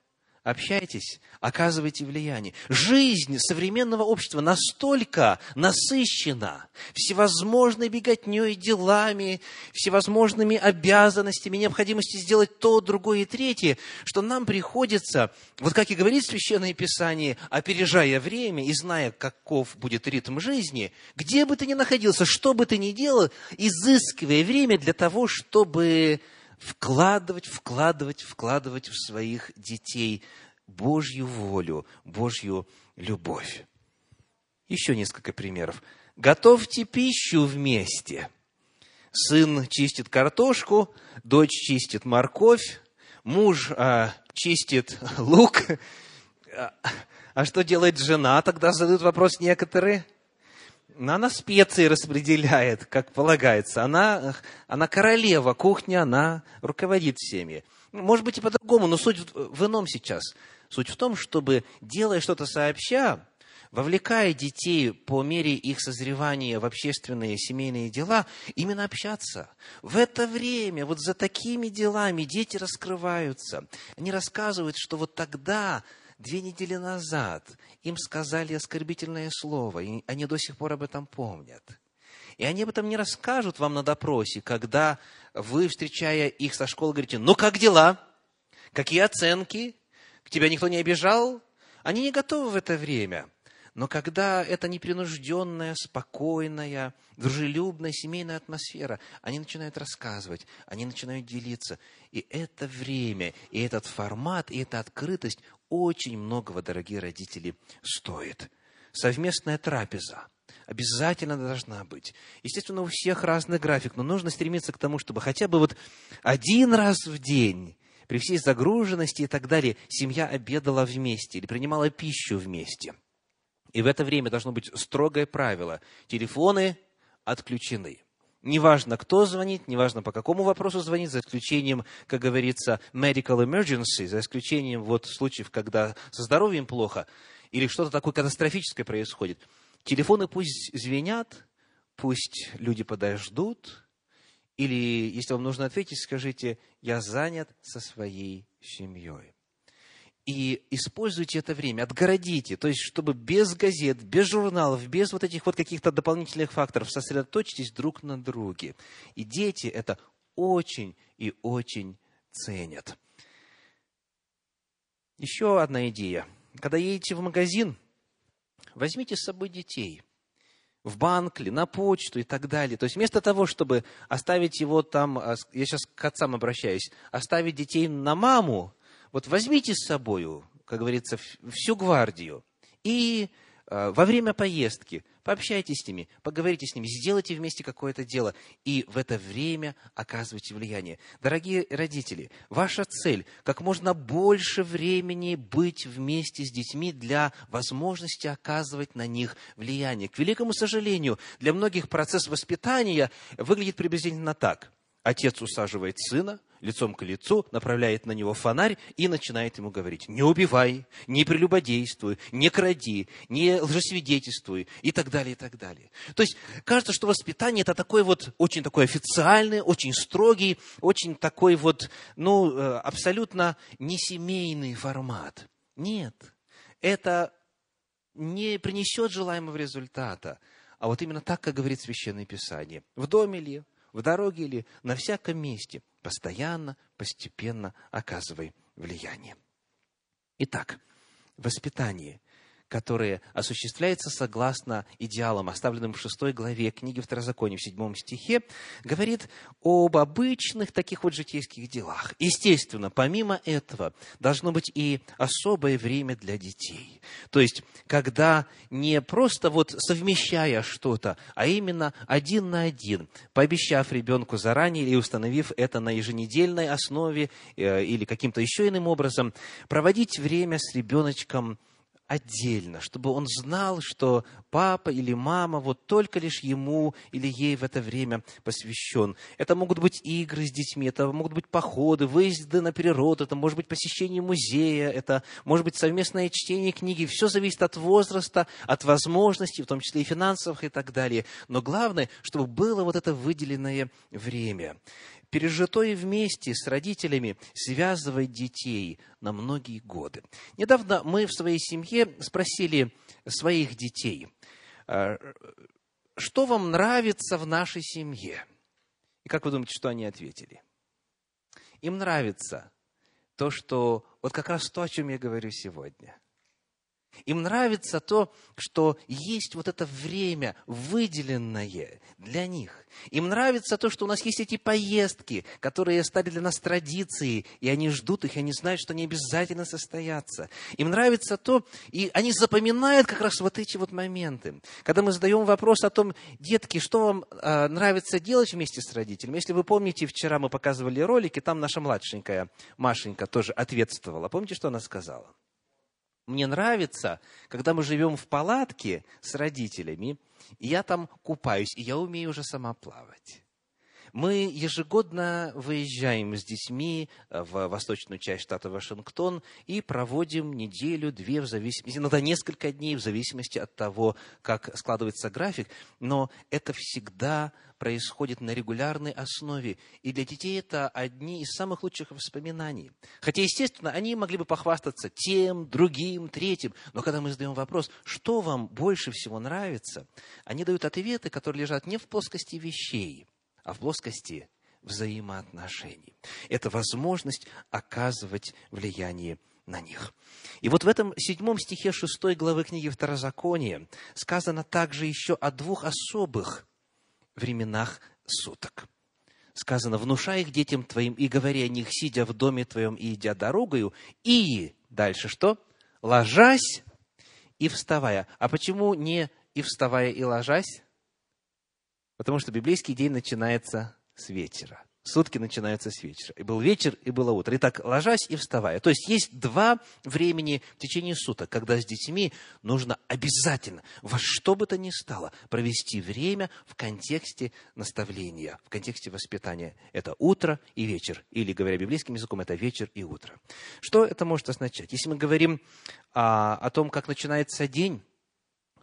общайтесь, оказывайте влияние. Жизнь современного общества настолько насыщена всевозможной беготней, делами, всевозможными обязанностями, необходимостью сделать то, другое и третье, что нам приходится, вот как и говорит Священное Писание, опережая время и зная, каков будет ритм жизни, где бы ты ни находился, что бы ты ни делал, изыскивая время для того, чтобы вкладывать, вкладывать, вкладывать в своих детей Божью волю, Божью любовь. Еще несколько примеров. Готовьте пищу вместе. Сын чистит картошку, дочь чистит морковь, муж а, чистит лук. А, а что делает жена? Тогда задают вопрос некоторые – она специи распределяет, как полагается. Она, она королева кухни, она руководит всеми. Может быть и по-другому, но суть в ином сейчас. Суть в том, чтобы, делая что-то сообща, вовлекая детей по мере их созревания в общественные семейные дела, именно общаться. В это время, вот за такими делами дети раскрываются. Они рассказывают, что вот тогда Две недели назад им сказали оскорбительное слово, и они до сих пор об этом помнят. И они об этом не расскажут вам на допросе, когда вы, встречая их со школы, говорите, ну как дела? Какие оценки? Тебя никто не обижал? Они не готовы в это время. Но когда это непринужденная, спокойная, дружелюбная семейная атмосфера, они начинают рассказывать, они начинают делиться. И это время, и этот формат, и эта открытость очень многого, дорогие родители, стоит. Совместная трапеза обязательно должна быть. Естественно, у всех разный график, но нужно стремиться к тому, чтобы хотя бы вот один раз в день при всей загруженности и так далее, семья обедала вместе или принимала пищу вместе. И в это время должно быть строгое правило. Телефоны отключены. Неважно, кто звонит, неважно, по какому вопросу звонит, за исключением, как говорится, medical emergency, за исключением вот случаев, когда со здоровьем плохо или что-то такое катастрофическое происходит. Телефоны пусть звенят, пусть люди подождут, или, если вам нужно ответить, скажите, я занят со своей семьей. И используйте это время, отгородите, то есть, чтобы без газет, без журналов, без вот этих вот каких-то дополнительных факторов сосредоточьтесь друг на друге. И дети это очень и очень ценят. Еще одна идея. Когда едете в магазин, возьмите с собой детей – в банк или на почту и так далее. То есть вместо того, чтобы оставить его там, а, я сейчас к отцам обращаюсь, оставить детей на маму, вот возьмите с собой, как говорится, всю гвардию и Э, во время поездки пообщайтесь с ними, поговорите с ними, сделайте вместе какое-то дело, и в это время оказывайте влияние. Дорогие родители, ваша цель – как можно больше времени быть вместе с детьми для возможности оказывать на них влияние. К великому сожалению, для многих процесс воспитания выглядит приблизительно так. Отец усаживает сына, лицом к лицу, направляет на него фонарь и начинает ему говорить, не убивай, не прелюбодействуй, не кради, не лжесвидетельствуй и так далее, и так далее. То есть кажется, что воспитание это такой вот очень такой официальный, очень строгий, очень такой вот, ну, э, абсолютно несемейный формат. Нет, это не принесет желаемого результата, а вот именно так, как говорит Священное Писание. В доме ли, в дороге ли, на всяком месте, постоянно, постепенно оказывай влияние. Итак, воспитание которое осуществляется согласно идеалам, оставленным в шестой главе книги Второзакония, в седьмом стихе, говорит об обычных таких вот житейских делах. Естественно, помимо этого, должно быть и особое время для детей. То есть, когда не просто вот совмещая что-то, а именно один на один, пообещав ребенку заранее и установив это на еженедельной основе э, или каким-то еще иным образом, проводить время с ребеночком отдельно, чтобы он знал, что папа или мама вот только лишь ему или ей в это время посвящен. Это могут быть игры с детьми, это могут быть походы, выезды на природу, это может быть посещение музея, это может быть совместное чтение книги. Все зависит от возраста, от возможностей, в том числе и финансовых и так далее. Но главное, чтобы было вот это выделенное время пережитое вместе с родителями связывает детей на многие годы. Недавно мы в своей семье спросили своих детей, «А, что вам нравится в нашей семье? И как вы думаете, что они ответили? Им нравится то, что вот как раз то, о чем я говорю сегодня – им нравится то, что есть вот это время, выделенное для них. Им нравится то, что у нас есть эти поездки, которые стали для нас традицией, и они ждут их, и они знают, что они обязательно состоятся. Им нравится то, и они запоминают как раз вот эти вот моменты. Когда мы задаем вопрос о том, детки, что вам э, нравится делать вместе с родителями, если вы помните, вчера мы показывали ролики, там наша младшенькая Машенька тоже ответствовала. Помните, что она сказала? Мне нравится, когда мы живем в палатке с родителями, и я там купаюсь, и я умею уже сама плавать. Мы ежегодно выезжаем с детьми э, в восточную часть штата Вашингтон и проводим неделю-две в зависимости, иногда несколько дней в зависимости от того, как складывается график, но это всегда происходит на регулярной основе. И для детей это одни из самых лучших воспоминаний. Хотя, естественно, они могли бы похвастаться тем, другим, третьим. Но когда мы задаем вопрос, что вам больше всего нравится, они дают ответы, которые лежат не в плоскости вещей, а в плоскости взаимоотношений. Это возможность оказывать влияние на них. И вот в этом седьмом стихе шестой главы книги Второзакония сказано также еще о двух особых временах суток. Сказано, внушай их детям твоим и говори о них, сидя в доме твоем и идя дорогою, и дальше что? Ложась и вставая. А почему не и вставая и ложась? Потому что библейский день начинается с вечера. Сутки начинаются с вечера. И был вечер, и было утро. Итак, ложась и вставая. То есть есть два времени в течение суток, когда с детьми нужно обязательно, во что бы то ни стало, провести время в контексте наставления, в контексте воспитания. Это утро и вечер. Или, говоря библейским языком, это вечер и утро. Что это может означать? Если мы говорим а, о том, как начинается день,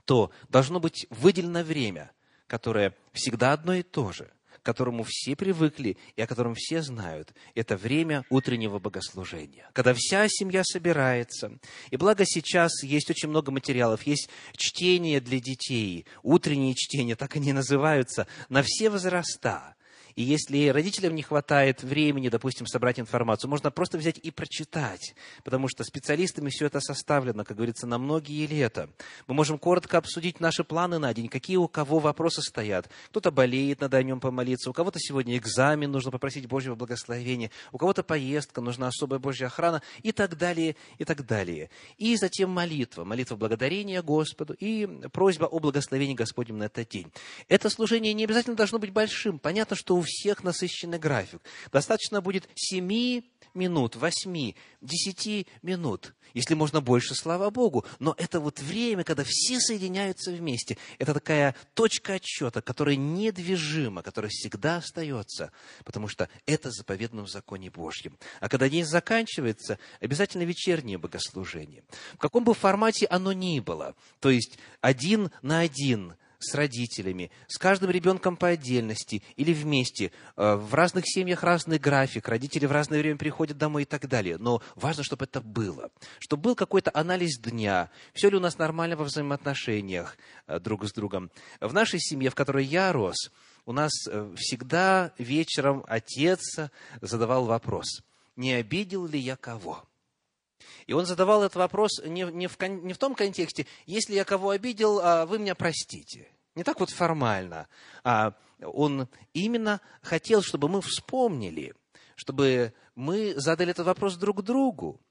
то должно быть выделено время, которое всегда одно и то же – которому все привыкли и о котором все знают. Это время утреннего богослужения, когда вся семья собирается. И благо сейчас есть очень много материалов, есть чтение для детей, утренние чтения, так они называются, на все возраста. И если родителям не хватает времени, допустим, собрать информацию, можно просто взять и прочитать, потому что специалистами все это составлено, как говорится, на многие лета. Мы можем коротко обсудить наши планы на день, какие у кого вопросы стоят. Кто-то болеет, надо о нем помолиться, у кого-то сегодня экзамен, нужно попросить Божьего благословения, у кого-то поездка, нужна особая Божья охрана и так далее, и так далее. И затем молитва, молитва благодарения Господу и просьба о благословении Господнем на этот день. Это служение не обязательно должно быть большим. Понятно, что у всех насыщенный график. Достаточно будет семи минут, восьми, десяти минут. Если можно больше, слава Богу. Но это вот время, когда все соединяются вместе. Это такая точка отсчета, которая недвижима, которая всегда остается. Потому что это заповедано в законе Божьем. А когда день заканчивается, обязательно вечернее богослужение. В каком бы формате оно ни было. То есть один на один – с родителями, с каждым ребенком по отдельности или вместе. Э, в разных семьях разный график, родители в разное время приходят домой и так далее. Но важно, чтобы это было. Чтобы был какой-то анализ дня. Все ли у нас нормально во взаимоотношениях э, друг с другом. В нашей семье, в которой я рос, у нас э, всегда вечером отец задавал вопрос, не обидел ли я кого? И он задавал этот вопрос не, не, в, не в том контексте, если я кого обидел, а вы меня простите. Не так вот формально. А он именно хотел, чтобы мы вспомнили, чтобы мы задали этот вопрос друг другу.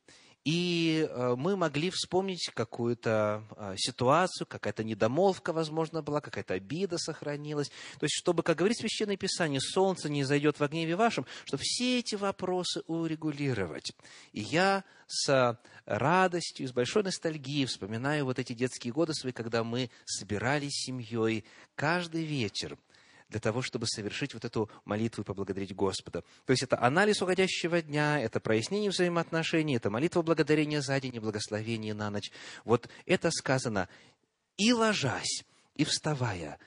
И э, мы могли вспомнить какую-то э, ситуацию, какая-то недомолвка, возможно, была, какая-то обида сохранилась. То есть, чтобы, как говорит Священное Писание, солнце не зайдет во гневе вашем, чтобы все эти вопросы урегулировать. И я с радостью, с большой ностальгией вспоминаю вот эти детские годы свои, когда мы собирались семьей каждый вечер – для того, чтобы совершить вот эту молитву и поблагодарить Господа. То есть это анализ уходящего дня, это прояснение взаимоотношений, это молитва благодарения за день и благословение на ночь. Вот это сказано и ложась, и вставая,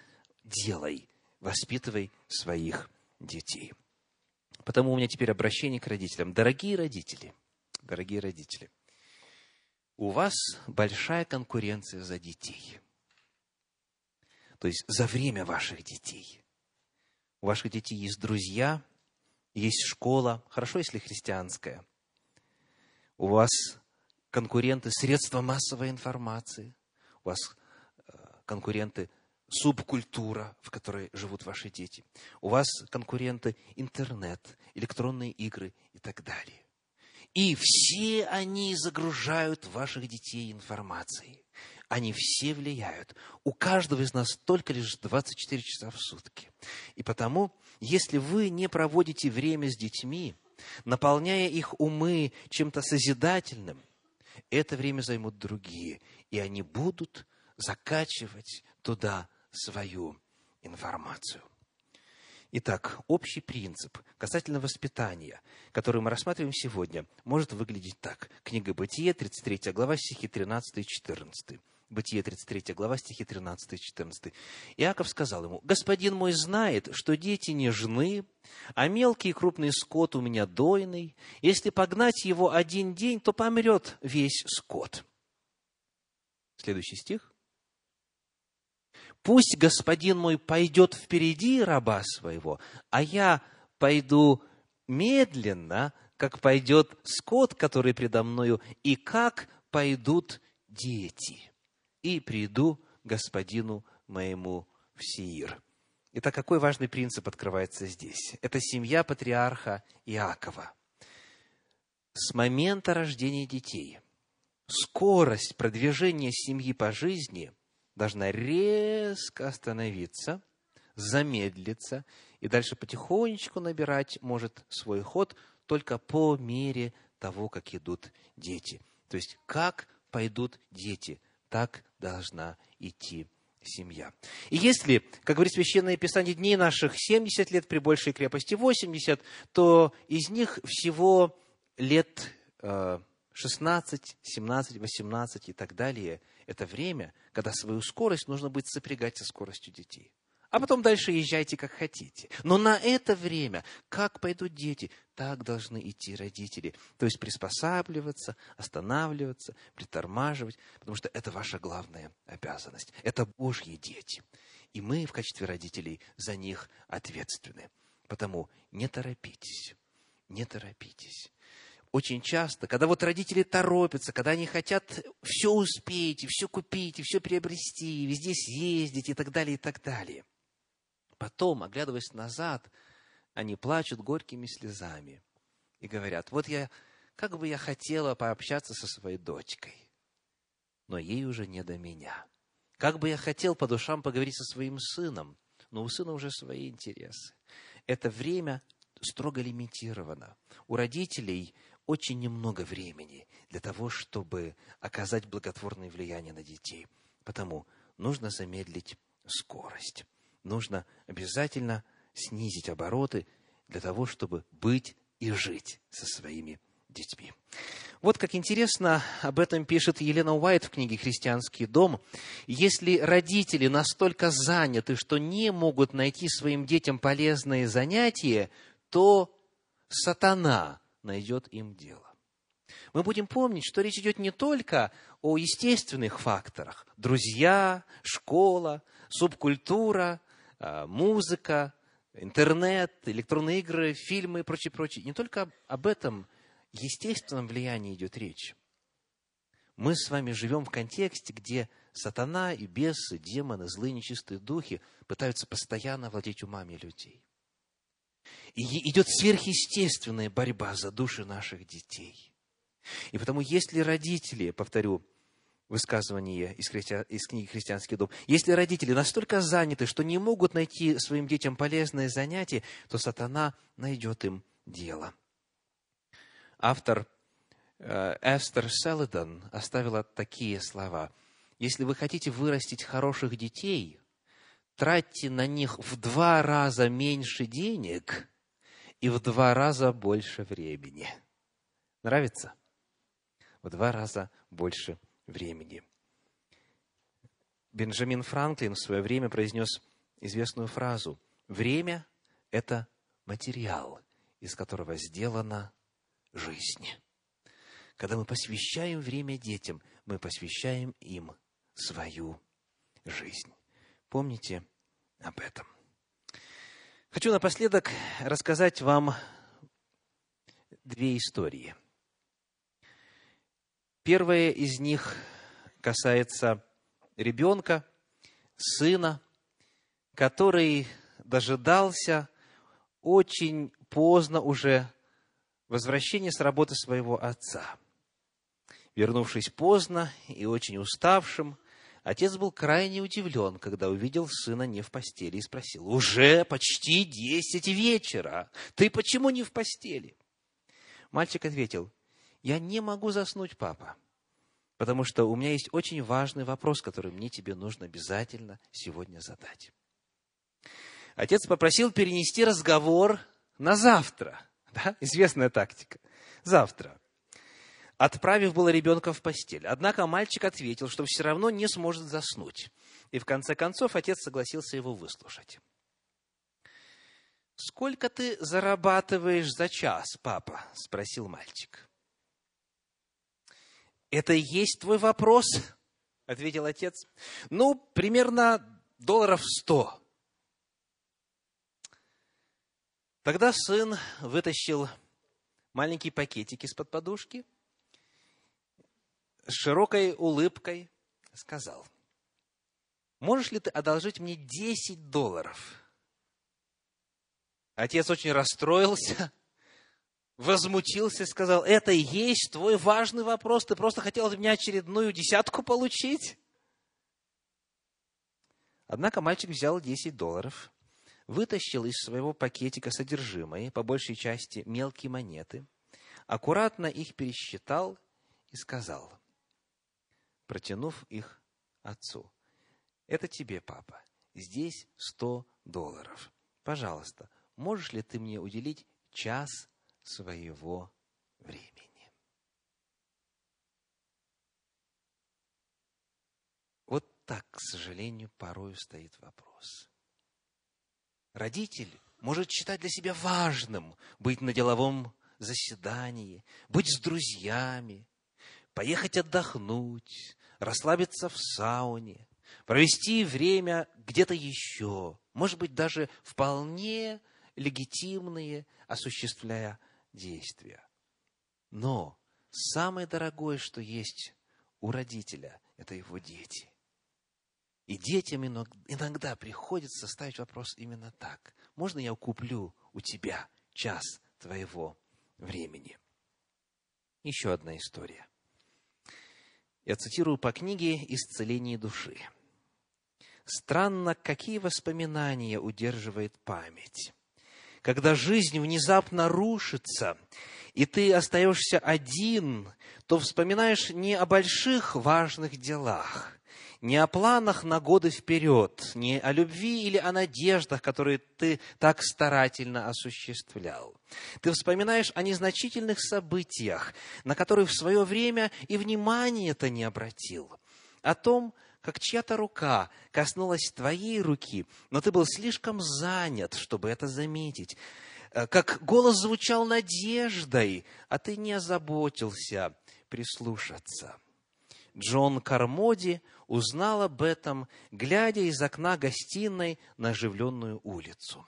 делай, воспитывай своих детей. Потому у меня теперь обращение к родителям. Дорогие родители, дорогие родители, у вас большая конкуренция за детей. То есть за время ваших детей. У ваших детей есть друзья, есть школа, хорошо, если христианская. У вас конкуренты средства массовой информации, у вас э, конкуренты субкультура, в которой живут ваши дети. У вас конкуренты интернет, электронные игры и так далее. И все они загружают ваших детей информацией. Они все влияют. У каждого из нас только лишь 24 часа в сутки. И потому, если вы не проводите время с детьми, наполняя их умы чем-то созидательным, это время займут другие, и они будут закачивать туда свою информацию. Итак, общий принцип касательно воспитания, который мы рассматриваем сегодня, может выглядеть так. Книга Бытие, 33 глава, стихи 13 и 14. Бытие, 33 глава, стихи 13 и 14. Иаков сказал ему, «Господин мой знает, что дети нежны, а мелкий и крупный скот у меня дойный. Если погнать его один день, то помрет весь скот». Следующий стих. Пусть господин мой пойдет впереди раба своего, а я пойду медленно, как пойдет скот, который предо мною, и как пойдут дети. И приду господину моему в Сиир. Итак, какой важный принцип открывается здесь? Это семья патриарха Иакова. С момента рождения детей скорость продвижения семьи по жизни должна резко остановиться, замедлиться и дальше потихонечку набирать может свой ход только по мере того, как идут дети. То есть, как пойдут дети, так должна идти семья. И если, как говорит Священное Писание, дней наших 70 лет при большей крепости 80, то из них всего лет 16, 17, 18 и так далее – это время, когда свою скорость нужно будет сопрягать со скоростью детей. А потом дальше езжайте, как хотите. Но на это время, как пойдут дети, так должны идти родители. То есть приспосабливаться, останавливаться, притормаживать, потому что это ваша главная обязанность. Это Божьи дети. И мы в качестве родителей за них ответственны. Потому не торопитесь, не торопитесь очень часто, когда вот родители торопятся, когда они хотят все успеть, и все купить, и все приобрести, везде съездить, и так далее, и так далее. Потом, оглядываясь назад, они плачут горькими слезами и говорят, вот я, как бы я хотела пообщаться со своей дочкой, но ей уже не до меня. Как бы я хотел по душам поговорить со своим сыном, но у сына уже свои интересы. Это время строго лимитировано. У родителей очень немного времени для того, чтобы оказать благотворное влияние на детей. Потому нужно замедлить скорость. Нужно обязательно снизить обороты для того, чтобы быть и жить со своими детьми. Вот как интересно об этом пишет Елена Уайт в книге «Христианский дом». Если родители настолько заняты, что не могут найти своим детям полезные занятия, то сатана найдет им дело. Мы будем помнить, что речь идет не только о естественных факторах. Друзья, школа, субкультура, музыка, интернет, электронные игры, фильмы и прочее, прочее. Не только об этом естественном влиянии идет речь. Мы с вами живем в контексте, где сатана и бесы, демоны, злые нечистые духи пытаются постоянно владеть умами людей. И идет сверхъестественная борьба за души наших детей. И потому, если родители, повторю, высказывание из, христи... из книги «Христианский дом». Если родители настолько заняты, что не могут найти своим детям полезное занятие, то сатана найдет им дело. Автор э, Эстер Селлидан оставила такие слова. «Если вы хотите вырастить хороших детей, тратьте на них в два раза меньше денег и в два раза больше времени. Нравится? В два раза больше времени. Бенджамин Франклин в свое время произнес известную фразу «Время – это материал, из которого сделана жизнь». Когда мы посвящаем время детям, мы посвящаем им свою жизнь. Помните об этом. Хочу напоследок рассказать вам две истории. Первая из них касается ребенка, сына, который дожидался очень поздно уже возвращения с работы своего отца. Вернувшись поздно и очень уставшим, Отец был крайне удивлен, когда увидел сына не в постели и спросил, «Уже почти десять вечера. Ты почему не в постели?» Мальчик ответил, «Я не могу заснуть, папа, потому что у меня есть очень важный вопрос, который мне тебе нужно обязательно сегодня задать». Отец попросил перенести разговор на завтра. Да? Известная тактика. Завтра. Отправив было ребенка в постель. Однако мальчик ответил, что все равно не сможет заснуть. И в конце концов отец согласился его выслушать. «Сколько ты зарабатываешь за час, папа?» – спросил мальчик. «Это и есть твой вопрос?» – ответил отец. «Ну, примерно долларов сто». Тогда сын вытащил маленький пакетик из-под подушки, с широкой улыбкой сказал, «Можешь ли ты одолжить мне 10 долларов?» Отец очень расстроился, возмутился и сказал, это и есть твой важный вопрос, ты просто хотел от меня очередную десятку получить? Однако мальчик взял 10 долларов, вытащил из своего пакетика содержимое, по большей части мелкие монеты, аккуратно их пересчитал и сказал, протянув их отцу, это тебе, папа, здесь 100 долларов. Пожалуйста, можешь ли ты мне уделить час своего времени? Вот так, к сожалению, порой стоит вопрос. Родитель может считать для себя важным быть на деловом заседании, быть с друзьями, поехать отдохнуть, расслабиться в сауне, провести время где-то еще, может быть, даже вполне легитимные, осуществляя действия. Но самое дорогое, что есть у родителя, это его дети. И детям иногда приходится ставить вопрос именно так. Можно я куплю у тебя час твоего времени? Еще одна история. Я цитирую по книге «Исцеление души». Странно, какие воспоминания удерживает память когда жизнь внезапно рушится, и ты остаешься один, то вспоминаешь не о больших важных делах, не о планах на годы вперед, не о любви или о надеждах, которые ты так старательно осуществлял. Ты вспоминаешь о незначительных событиях, на которые в свое время и внимания-то не обратил, о том, как чья-то рука коснулась твоей руки, но ты был слишком занят, чтобы это заметить. Э, как голос звучал надеждой, а ты не озаботился прислушаться. Джон Кармоди узнал об этом, глядя из окна гостиной на оживленную улицу.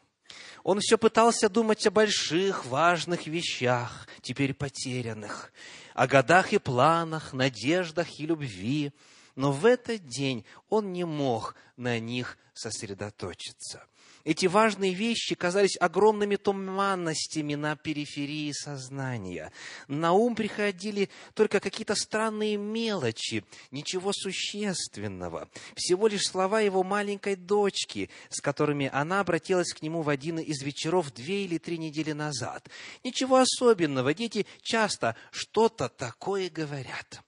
Он все пытался думать о больших, важных вещах, теперь потерянных, о годах и планах, надеждах и любви, но в этот день он не мог на них сосредоточиться. Эти важные вещи казались огромными туманностями на периферии сознания. На ум приходили только какие-то странные мелочи, ничего существенного. Всего лишь слова его маленькой дочки, с которыми она обратилась к нему в один из вечеров две или три недели назад. Ничего особенного, дети часто что-то такое говорят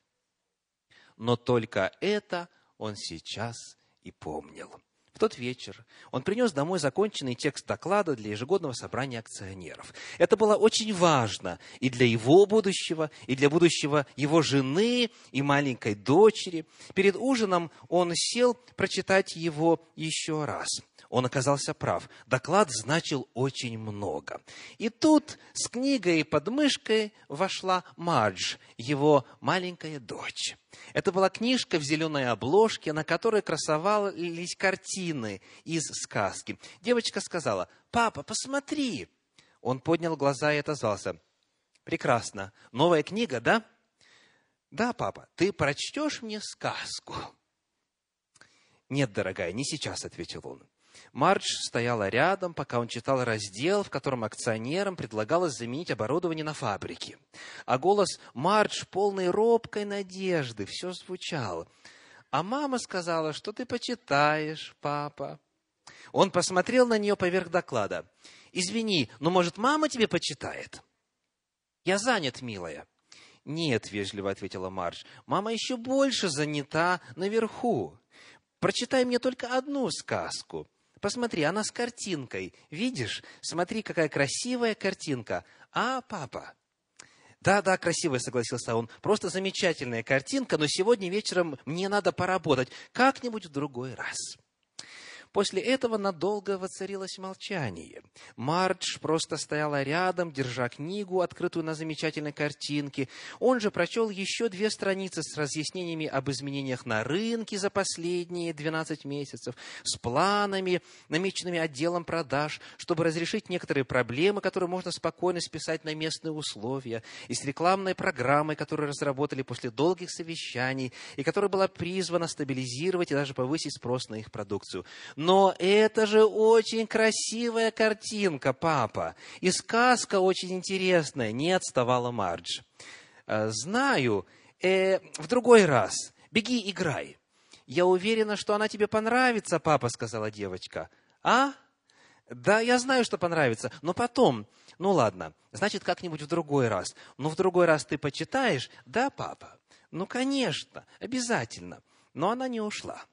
но только это он сейчас и помнил. В тот вечер он принес домой законченный текст доклада для ежегодного собрания акционеров. Это было очень важно и для его будущего, и для будущего его жены и маленькой дочери. Перед ужином он сел прочитать его еще раз – он оказался прав. Доклад значил очень много. И тут с книгой под мышкой вошла Мадж, его маленькая дочь. Это была книжка в зеленой обложке, на которой красовались картины из сказки. Девочка сказала, «Папа, посмотри!» Он поднял глаза и отозвался, «Прекрасно. Новая книга, да?» «Да, папа, ты прочтешь мне сказку?» «Нет, дорогая, не сейчас», — ответил он. Мардж стояла рядом, пока он читал раздел, в котором акционерам предлагалось заменить оборудование на фабрике. А голос Мардж, полный робкой надежды, все звучал. А мама сказала, что ты почитаешь, папа. Он посмотрел на нее поверх доклада. «Извини, но, может, мама тебе почитает?» «Я занят, милая». «Нет», — вежливо ответила Мардж, — «мама еще больше занята наверху. Прочитай мне только одну сказку. Посмотри, она с картинкой. Видишь? Смотри, какая красивая картинка. А, папа? Да, да, красивая, согласился он. Просто замечательная картинка, но сегодня вечером мне надо поработать. Как-нибудь в другой раз. После этого надолго воцарилось молчание. Мардж просто стояла рядом, держа книгу, открытую на замечательной картинке. Он же прочел еще две страницы с разъяснениями об изменениях на рынке за последние 12 месяцев, с планами, намеченными отделом продаж, чтобы разрешить некоторые проблемы, которые можно спокойно списать на местные условия, и с рекламной программой, которую разработали после долгих совещаний, и которая была призвана стабилизировать и даже повысить спрос на их продукцию. Но это же очень красивая картинка, папа. И сказка очень интересная. Не отставала Мардж. «Э, знаю, э, в другой раз. Беги, играй. Я уверена, что она тебе понравится, папа, сказала девочка. А? Да, я знаю, что понравится, но потом. Ну ладно, значит, как-нибудь в другой раз. Но в другой раз ты почитаешь? Да, папа? Ну, конечно, обязательно. Но она не ушла.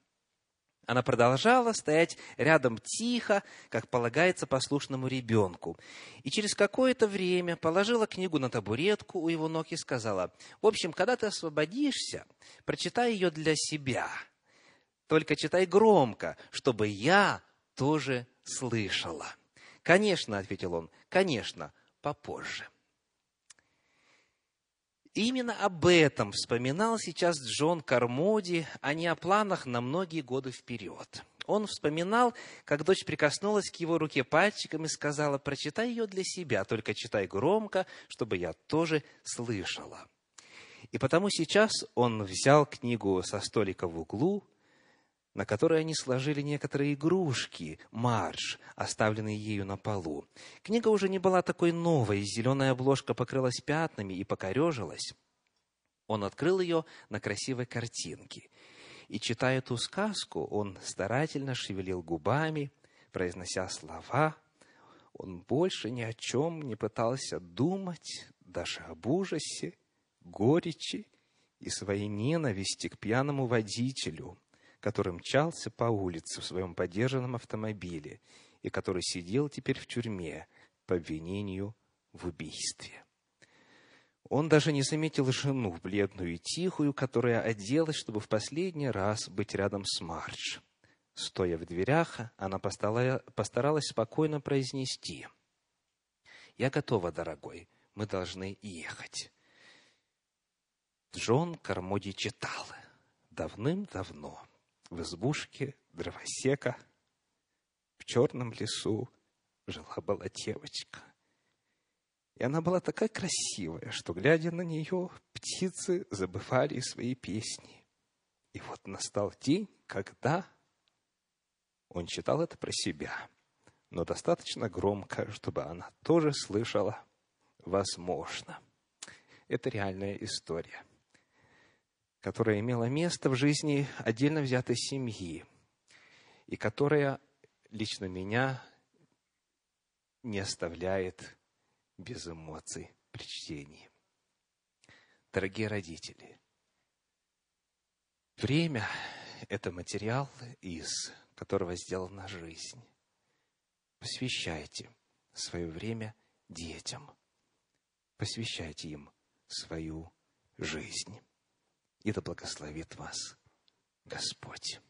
Она продолжала стоять рядом тихо, как полагается послушному ребенку. И через какое-то время положила книгу на табуретку у его ног и сказала, «В общем, когда ты освободишься, прочитай ее для себя. Только читай громко, чтобы я тоже слышала». «Конечно», — ответил он, «конечно, попозже». Именно об этом вспоминал сейчас Джон Кармоди, а не о планах на многие годы вперед. Он вспоминал, как дочь прикоснулась к его руке пальчиком и сказала, прочитай ее для себя, только читай громко, чтобы я тоже слышала. И потому сейчас он взял книгу со столика в углу, на которой они сложили некоторые игрушки, марш, оставленные ею на полу. Книга уже не была такой новой, зеленая обложка покрылась пятнами и покорежилась. Он открыл ее на красивой картинке. И, читая эту сказку, он старательно шевелил губами, произнося слова. Он больше ни о чем не пытался думать, даже об ужасе, горечи и своей ненависти к пьяному водителю – который мчался по улице в своем подержанном автомобиле и который сидел теперь в тюрьме по обвинению в убийстве. Он даже не заметил жену, бледную и тихую, которая оделась, чтобы в последний раз быть рядом с Мардж. Стоя в дверях, она постаралась спокойно произнести. «Я готова, дорогой, мы должны ехать». Джон Кармоди читал давным-давно в избушке дровосека в черном лесу жила-была девочка. И она была такая красивая, что, глядя на нее, птицы забывали свои песни. И вот настал день, когда он читал это про себя, но достаточно громко, чтобы она тоже слышала «возможно». Это реальная история которая имела место в жизни отдельно взятой семьи, и которая лично меня не оставляет без эмоций при чтении. Дорогие родители, время – это материал, из которого сделана жизнь. Посвящайте свое время детям. Посвящайте им свою жизнь. И да благословит вас Господь.